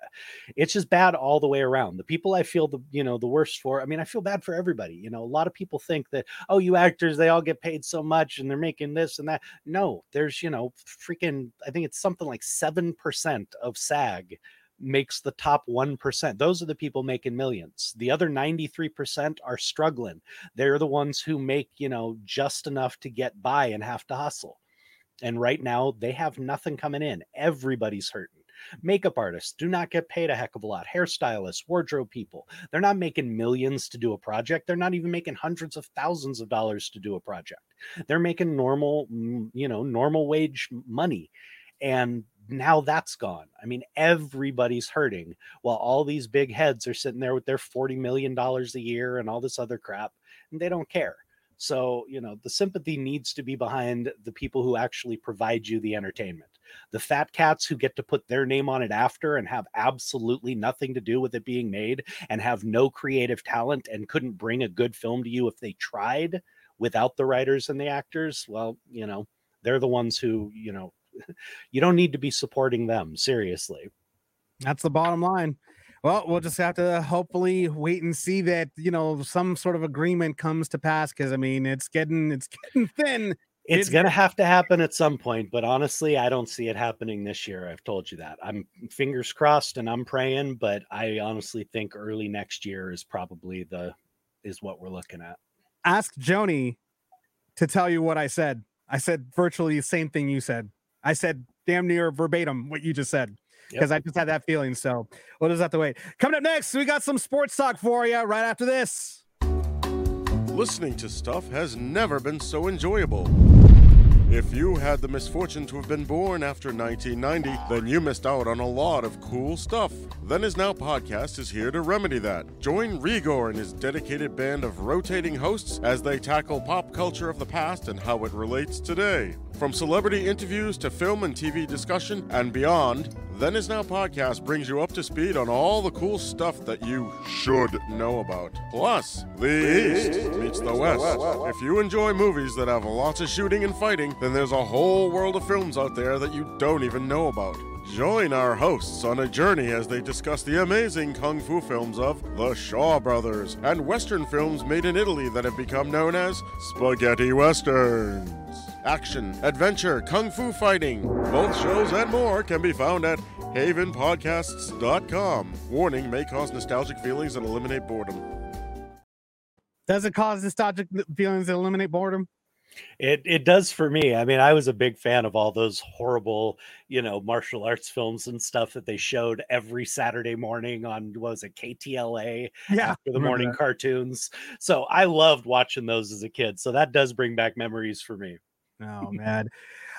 it's just bad all the way around. The people I feel the you know the worst for, I mean I feel bad for everybody. You know, a lot of people think that oh you actors they all get paid so much and they're making this and that. No, there's you know freaking I think it's something like 7% of SAG makes the top 1%. Those are the people making millions. The other 93% are struggling. They're the ones who make, you know, just enough to get by and have to hustle. And right now they have nothing coming in. Everybody's hurting. Makeup artists do not get paid a heck of a lot. Hairstylists, wardrobe people, they're not making millions to do a project. They're not even making hundreds of thousands of dollars to do a project. They're making normal, mm, you know, normal wage money. And now that's gone. I mean, everybody's hurting while all these big heads are sitting there with their $40 million a year and all this other crap, and they don't care. So, you know, the sympathy needs to be behind the people who actually provide you the entertainment. The fat cats who get to put their name on it after and have absolutely nothing to do with it being made and have no creative talent and couldn't bring a good film to you if they tried without the writers and the actors, well, you know, they're the ones who, you know, <laughs> you don't need to be supporting them seriously. That's the bottom line. Well, we'll just have to hopefully wait and see that you know some sort of agreement comes to pass because I mean it's getting it's <laughs> getting thin. It's It- going to have to happen at some point, but honestly, I don't see it happening this year. I've told you that. I'm fingers crossed and I'm praying, but I honestly think early next year is probably the is what we're looking at. Ask Joni to tell you what I said. I said virtually the same thing you said. I said damn near verbatim what you just said because I just had that feeling. So we'll just have to wait. Coming up next, we got some sports talk for you right after this. Listening to stuff has never been so enjoyable. If you had the misfortune to have been born after 1990, then you missed out on a lot of cool stuff. Then Is Now podcast is here to remedy that. Join Rigor and his dedicated band of rotating hosts as they tackle pop culture of the past and how it relates today. From celebrity interviews to film and TV discussion and beyond, Then Is Now podcast brings you up to speed on all the cool stuff that you should know about. Plus, the East meets the West. If you enjoy movies that have lots of shooting and fighting, then there's a whole world of films out there that you don't even know about. Join our hosts on a journey as they discuss the amazing kung fu films of the Shaw Brothers and Western films made in Italy that have become known as spaghetti westerns. Action, adventure, kung fu fighting. Both shows and more can be found at havenpodcasts.com. Warning may cause nostalgic feelings and eliminate boredom. Does it cause nostalgic feelings and eliminate boredom? It it does for me. I mean, I was a big fan of all those horrible, you know, martial arts films and stuff that they showed every Saturday morning on what was it KTLA Yeah, after the morning that. cartoons. So I loved watching those as a kid. So that does bring back memories for me. Oh man.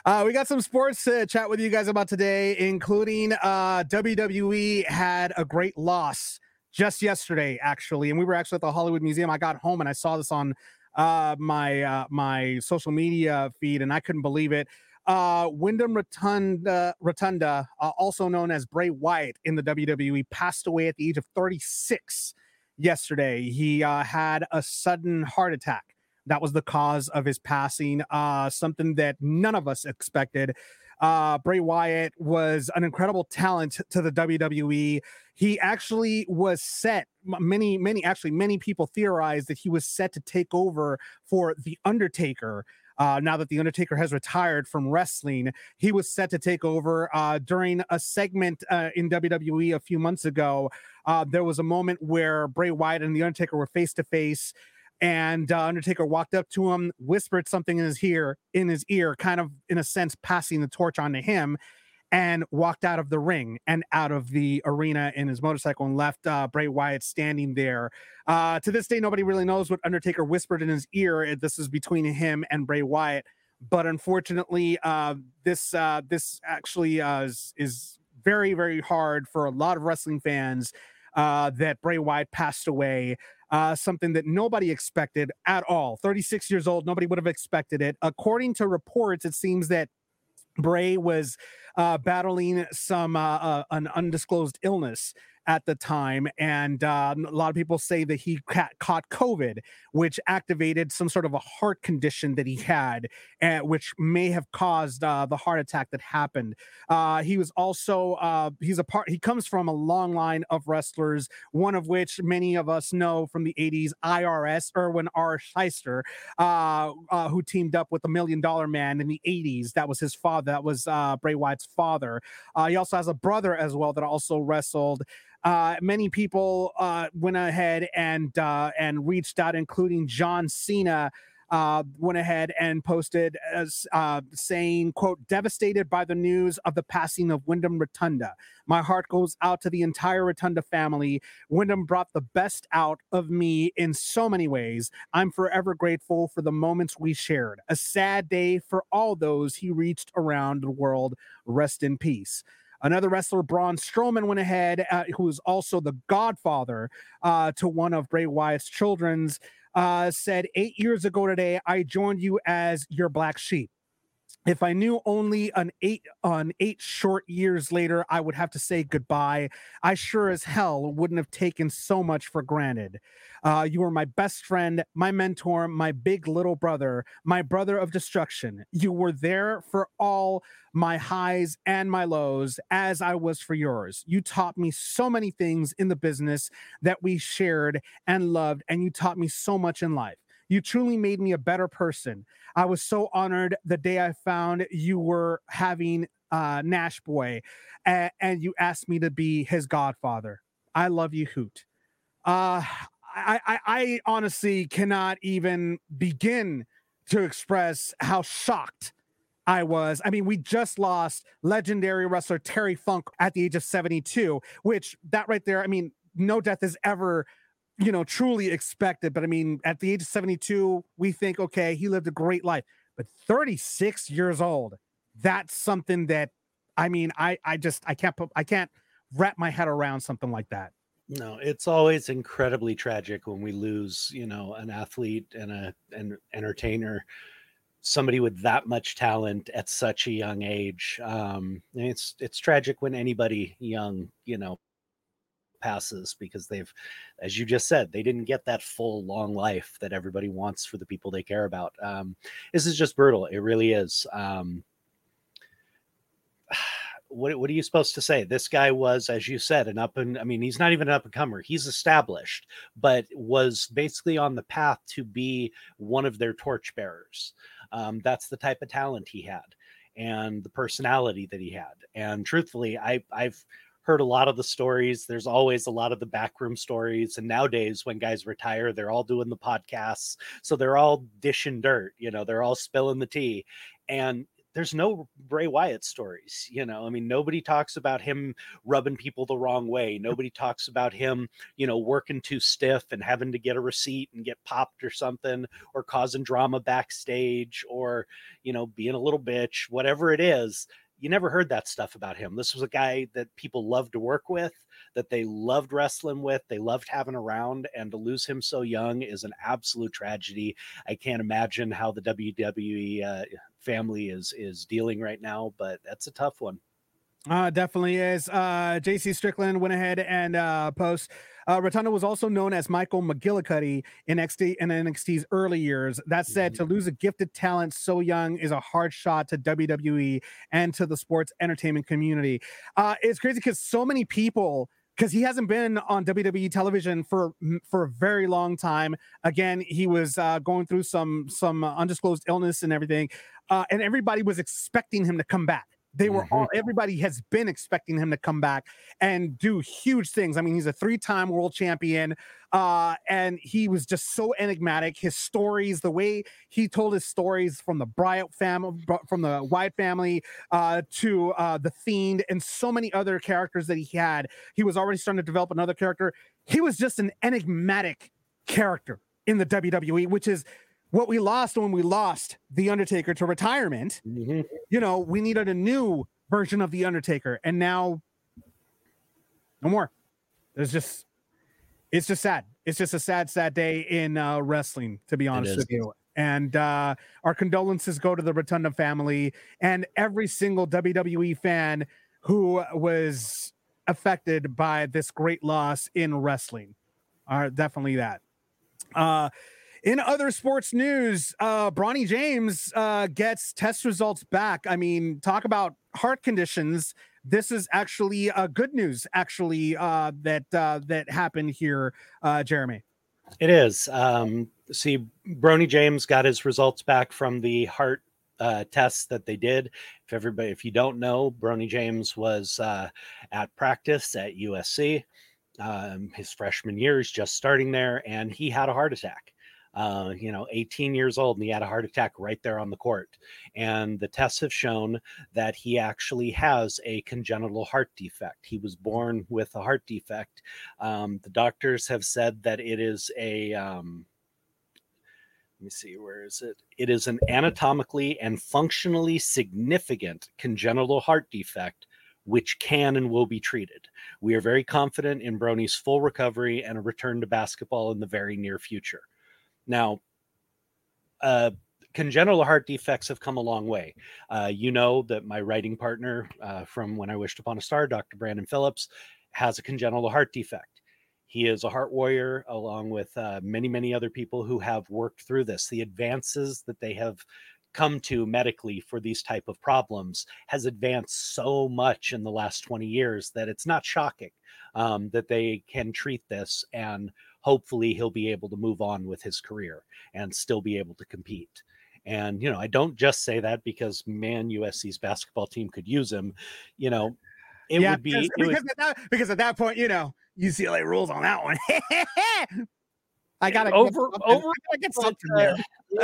Uh, we got some sports to chat with you guys about today, including uh, WWE had a great loss just yesterday, actually, and we were actually at the Hollywood Museum. I got home and I saw this on uh, my uh, my social media feed, and I couldn't believe it. Uh, Wyndham Rotunda, Rotunda uh, also known as Bray Wyatt in the WWE, passed away at the age of 36 yesterday. He had a sudden heart attack that was the cause of his passing. Uh, something that none of us expected. Uh, Bray Wyatt was an incredible talent to the WWE. He actually was set. Many, many, actually, many people theorized that he was set to take over for the Undertaker. Uh, now that the Undertaker has retired from wrestling, he was set to take over uh, during a segment uh, in WWE a few months ago. Uh, there was a moment where Bray Wyatt and the Undertaker were face to face, and uh, Undertaker walked up to him, whispered something in his ear, in his ear, kind of in a sense passing the torch on to him. and walked out of the ring and out of the arena in his motorcycle and left uh, Bray Wyatt standing there. Uh, to this day, nobody really knows what Undertaker whispered in his ear. This is between him and Bray Wyatt. But unfortunately, uh, this uh, this actually uh, is, is very very hard for a lot of wrestling fans uh, that Bray Wyatt passed away. Uh, something that nobody expected at all. 36 years old, nobody would have expected it. According to reports, it seems that Bray was uh, battling some uh, uh, an undisclosed illness at the time, and uh, a lot of people say that he ca- caught COVID, which activated some sort of a heart condition that he had, uh, which may have caused uh, the heart attack that happened. Uh, he was also uh, he's a part. He comes from a long line of wrestlers, one of which many of us know from the '80s, IRS Irwin R. Shyster, uh, uh, who teamed up with the Million Dollar Man in the '80s. That was his father. That was Bray Wyatt's father. He also has a brother as well that also wrestled. Uh, many people uh, went ahead and uh, and reached out, including John Cena. Uh, went ahead and posted as uh, saying, "quote Devastated by the news of the passing of Wyndham Rotunda. My heart goes out to the entire Rotunda family. Wyndham brought the best out of me in so many ways. I'm forever grateful for the moments we shared. A sad day for all those he reached around the world. Rest in peace." Another wrestler, Braun Strowman, went ahead, uh, who is also the godfather uh, to one of Bray Wyatt's children's, uh, said, Eight years ago today, I joined you as your black sheep. If I knew only an eight on eight short years later, I would have to say goodbye. I sure as hell wouldn't have taken so much for granted. Uh, you were my best friend, my mentor, my big little brother, my brother of destruction. You were there for all my highs and my lows, as I was for yours. You taught me so many things in the business that we shared and loved, and you taught me so much in life. You truly made me a better person. I was so honored the day I found you were having uh, Knash Boy, and, and you asked me to be his godfather. I love you, Hoot. Uh, I, I, I honestly cannot even begin to express how shocked I was. I mean, we just lost legendary wrestler Terry Funk at the age of 72, which that right there, I mean, no death is ever you know, truly expected. But I mean, at the age of 72, we think, okay, he lived a great life. But 36 years old, that's something that I mean, I I just I can't put I can't wrap my head around something like that. No, it's always incredibly tragic when we lose, you know, an athlete and a an entertainer, somebody with that much talent at such a young age. Um, it's it's tragic when anybody young, you know, passes because they've as you just said they didn't get that full long life that everybody wants for the people they care about. Um, this is just brutal. It really is. Um, <sighs> what, what are you supposed to say? This guy was as you said an up and i mean he's not even an up and comer. He's established but was basically on the path to be one of their torchbearers. Um, that's the type of talent he had and the personality that he had. And truthfully i i've heard a lot of the stories. There's always a lot of the backroom stories. And nowadays, when guys retire, they're all doing the podcasts. So they're all dishing dirt, you know, they're all spilling the tea. And there's no Bray Wyatt stories, you know. I mean, nobody talks about him rubbing people the wrong way. <laughs> Nobody talks about him, you know, working too stiff and having to get a receipt and get popped or something, or causing drama backstage, or you know, being a little bitch, whatever it is you never heard that stuff about him. This was a guy that people loved to work with, that they loved wrestling with, they loved having around, and to lose him so young is an absolute tragedy. I can't imagine how the WWE uh, family is is dealing right now, but that's a tough one. Uh, definitely is. Uh, JC Strickland went ahead and uh, post. Uh, Rotunda was also known as Michael McGillicutty in NXT in NXT's early years. That said, mm-hmm. to lose a gifted talent so young is a hard shot to WWE and to the sports entertainment community. Uh, it's crazy because so many people because he hasn't been on WWE television for for a very long time. Again, he was uh, going through some some undisclosed illness and everything, uh, and everybody was expecting him to come back They were all Mm-hmm. everybody has been expecting him to come back and do huge things. I mean, he's a three-time world champion, uh, and he was just so enigmatic. His stories, the way he told his stories from the Bryant family, from the Wyatt family, uh, to uh, the Fiend, and so many other characters that he had. He was already starting to develop another character. He was just an enigmatic character in the WWE, which is what we lost when we lost the Undertaker to retirement. Mm-hmm. You know, we needed a new version of the Undertaker, and now no more. There's just it's just sad. It's just a sad, sad day in uh, wrestling, to be honest with you. And uh, our condolences go to the Rotunda family and every single WWE fan who was affected by this great loss in wrestling. Are definitely that. Uh, in other sports news, uh, Bronny James uh, gets test results back. I mean, talk about heart conditions. This is actually uh, good news, actually, uh, that uh, that happened here, uh, Jeremy. It is. Um, see, Bronny James got his results back from the heart uh, tests that they did. If everybody, if you don't know, Bronny James was uh, at practice at USC. Um, his freshman year is just starting there, and he had a heart attack. Uh, you know, 18 years old, and he had a heart attack right there on the court. And the tests have shown that he actually has a congenital heart defect. He was born with a heart defect. Um, the doctors have said that it is a um, let me see where is it it is an anatomically and functionally significant congenital heart defect which can and will be treated we are very confident in bronny's full recovery and a return to basketball in the very near future now uh, congenital heart defects have come a long way uh, you know that my writing partner uh, from when i wished upon a star dr brandon phillips has a congenital heart defect he is a heart warrior, along with uh, many, many other people who have worked through this. The advances that they have come to medically for these type of problems has advanced so much in the last 20 years that it's not shocking um, that they can treat this and hopefully he'll be able to move on with his career and still be able to compete and you know i don't just say that because man usc's basketball team could use him you know it yeah, would be because, because, at that, because at that point, you know, UCLA rules on that one. <laughs> I gotta over over I gotta get something uh, there.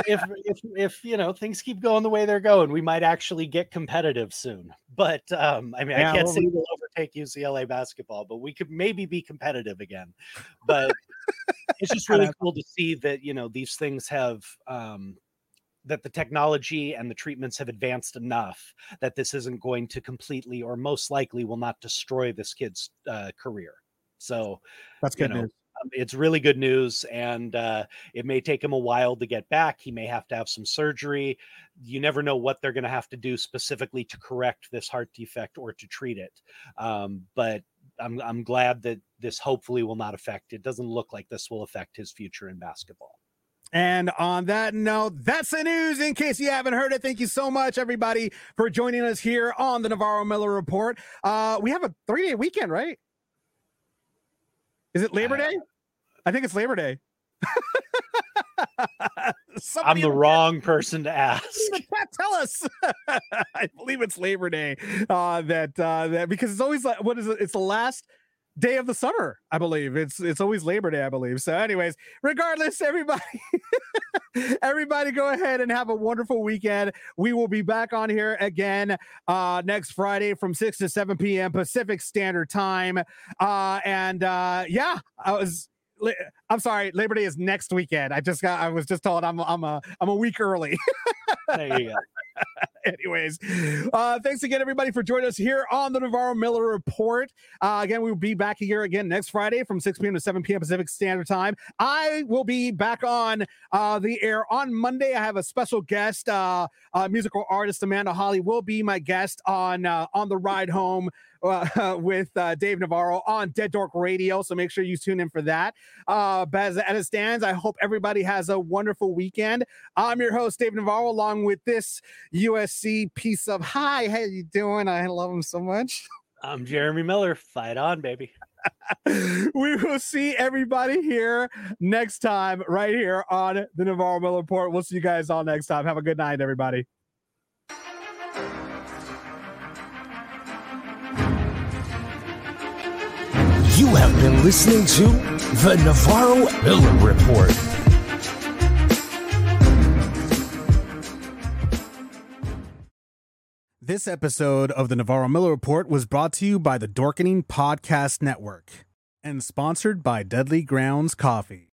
if if if you know things keep going the way they're going, we might actually get competitive soon. But um, I mean, Yeah, I can't well, say we- we'll overtake UCLA basketball, but we could maybe be competitive again. But it's just really <laughs> cool to see that you know these things have um, that the technology and the treatments have advanced enough that this isn't going to completely or most likely will not destroy this kid's uh, career. So That's you good know, news. Um, it's really good news and uh, it may take him a while to get back he may have to have some surgery you never know what they're going to have to do specifically to correct this heart defect or to treat it um, but I'm, I'm glad that this hopefully will not affect it doesn't look like this will affect his future in basketball And on that note, that's the news. In case you haven't heard it, thank you so much, everybody, for joining us here on the Navarro Miller Report. Uh, we have a three day weekend, right? Is it Labor Day? I think it's Labor Day. <laughs> i'm the wrong person to ask chat tell us. <laughs> I believe it's Labor Day. Uh, that uh, that because it's always like what is it? It's the last day of the summer. I believe it's it's always Labor Day. I believe. So, anyways, regardless, everybody, <laughs> everybody, go ahead and have a wonderful weekend. We will be back on here again uh, next Friday from six to seven p.m. Pacific Standard Time. Uh, and uh, yeah, I was. I'm sorry. Labor Day is next weekend. I just got. I was just told I'm. I'm a. I'm a week early. <laughs> there you go Anyways, uh, thanks again, everybody, for joining us here on the Navarro Miller Report. Uh, again, we will be back here again next Friday from 6 p.m. to 7 p.m. Pacific Standard Time. I will be back on uh, the air on Monday. I have a special guest, uh, uh, musical artist Amanda Holly will be my guest on uh, on the ride home uh, <laughs> with uh, Dave Navarro on Dead Dork Radio. So make sure you tune in for that. Uh, but as, as it stands, I hope everybody has a wonderful weekend. I'm your host, Dave Navarro, along with this USC piece of hi. How you doing? I love him so much. <laughs> i'm jeremy miller fight on baby <laughs> we will see everybody here next time, right here on the Navarro Miller Report. We'll see you guys all next time. Have a good night, everybody. Have been listening to the Navarro Miller Report. This episode of the Navarro Miller Report was brought to you by the Dorkening Podcast Network and sponsored by Deadly Grounds Coffee.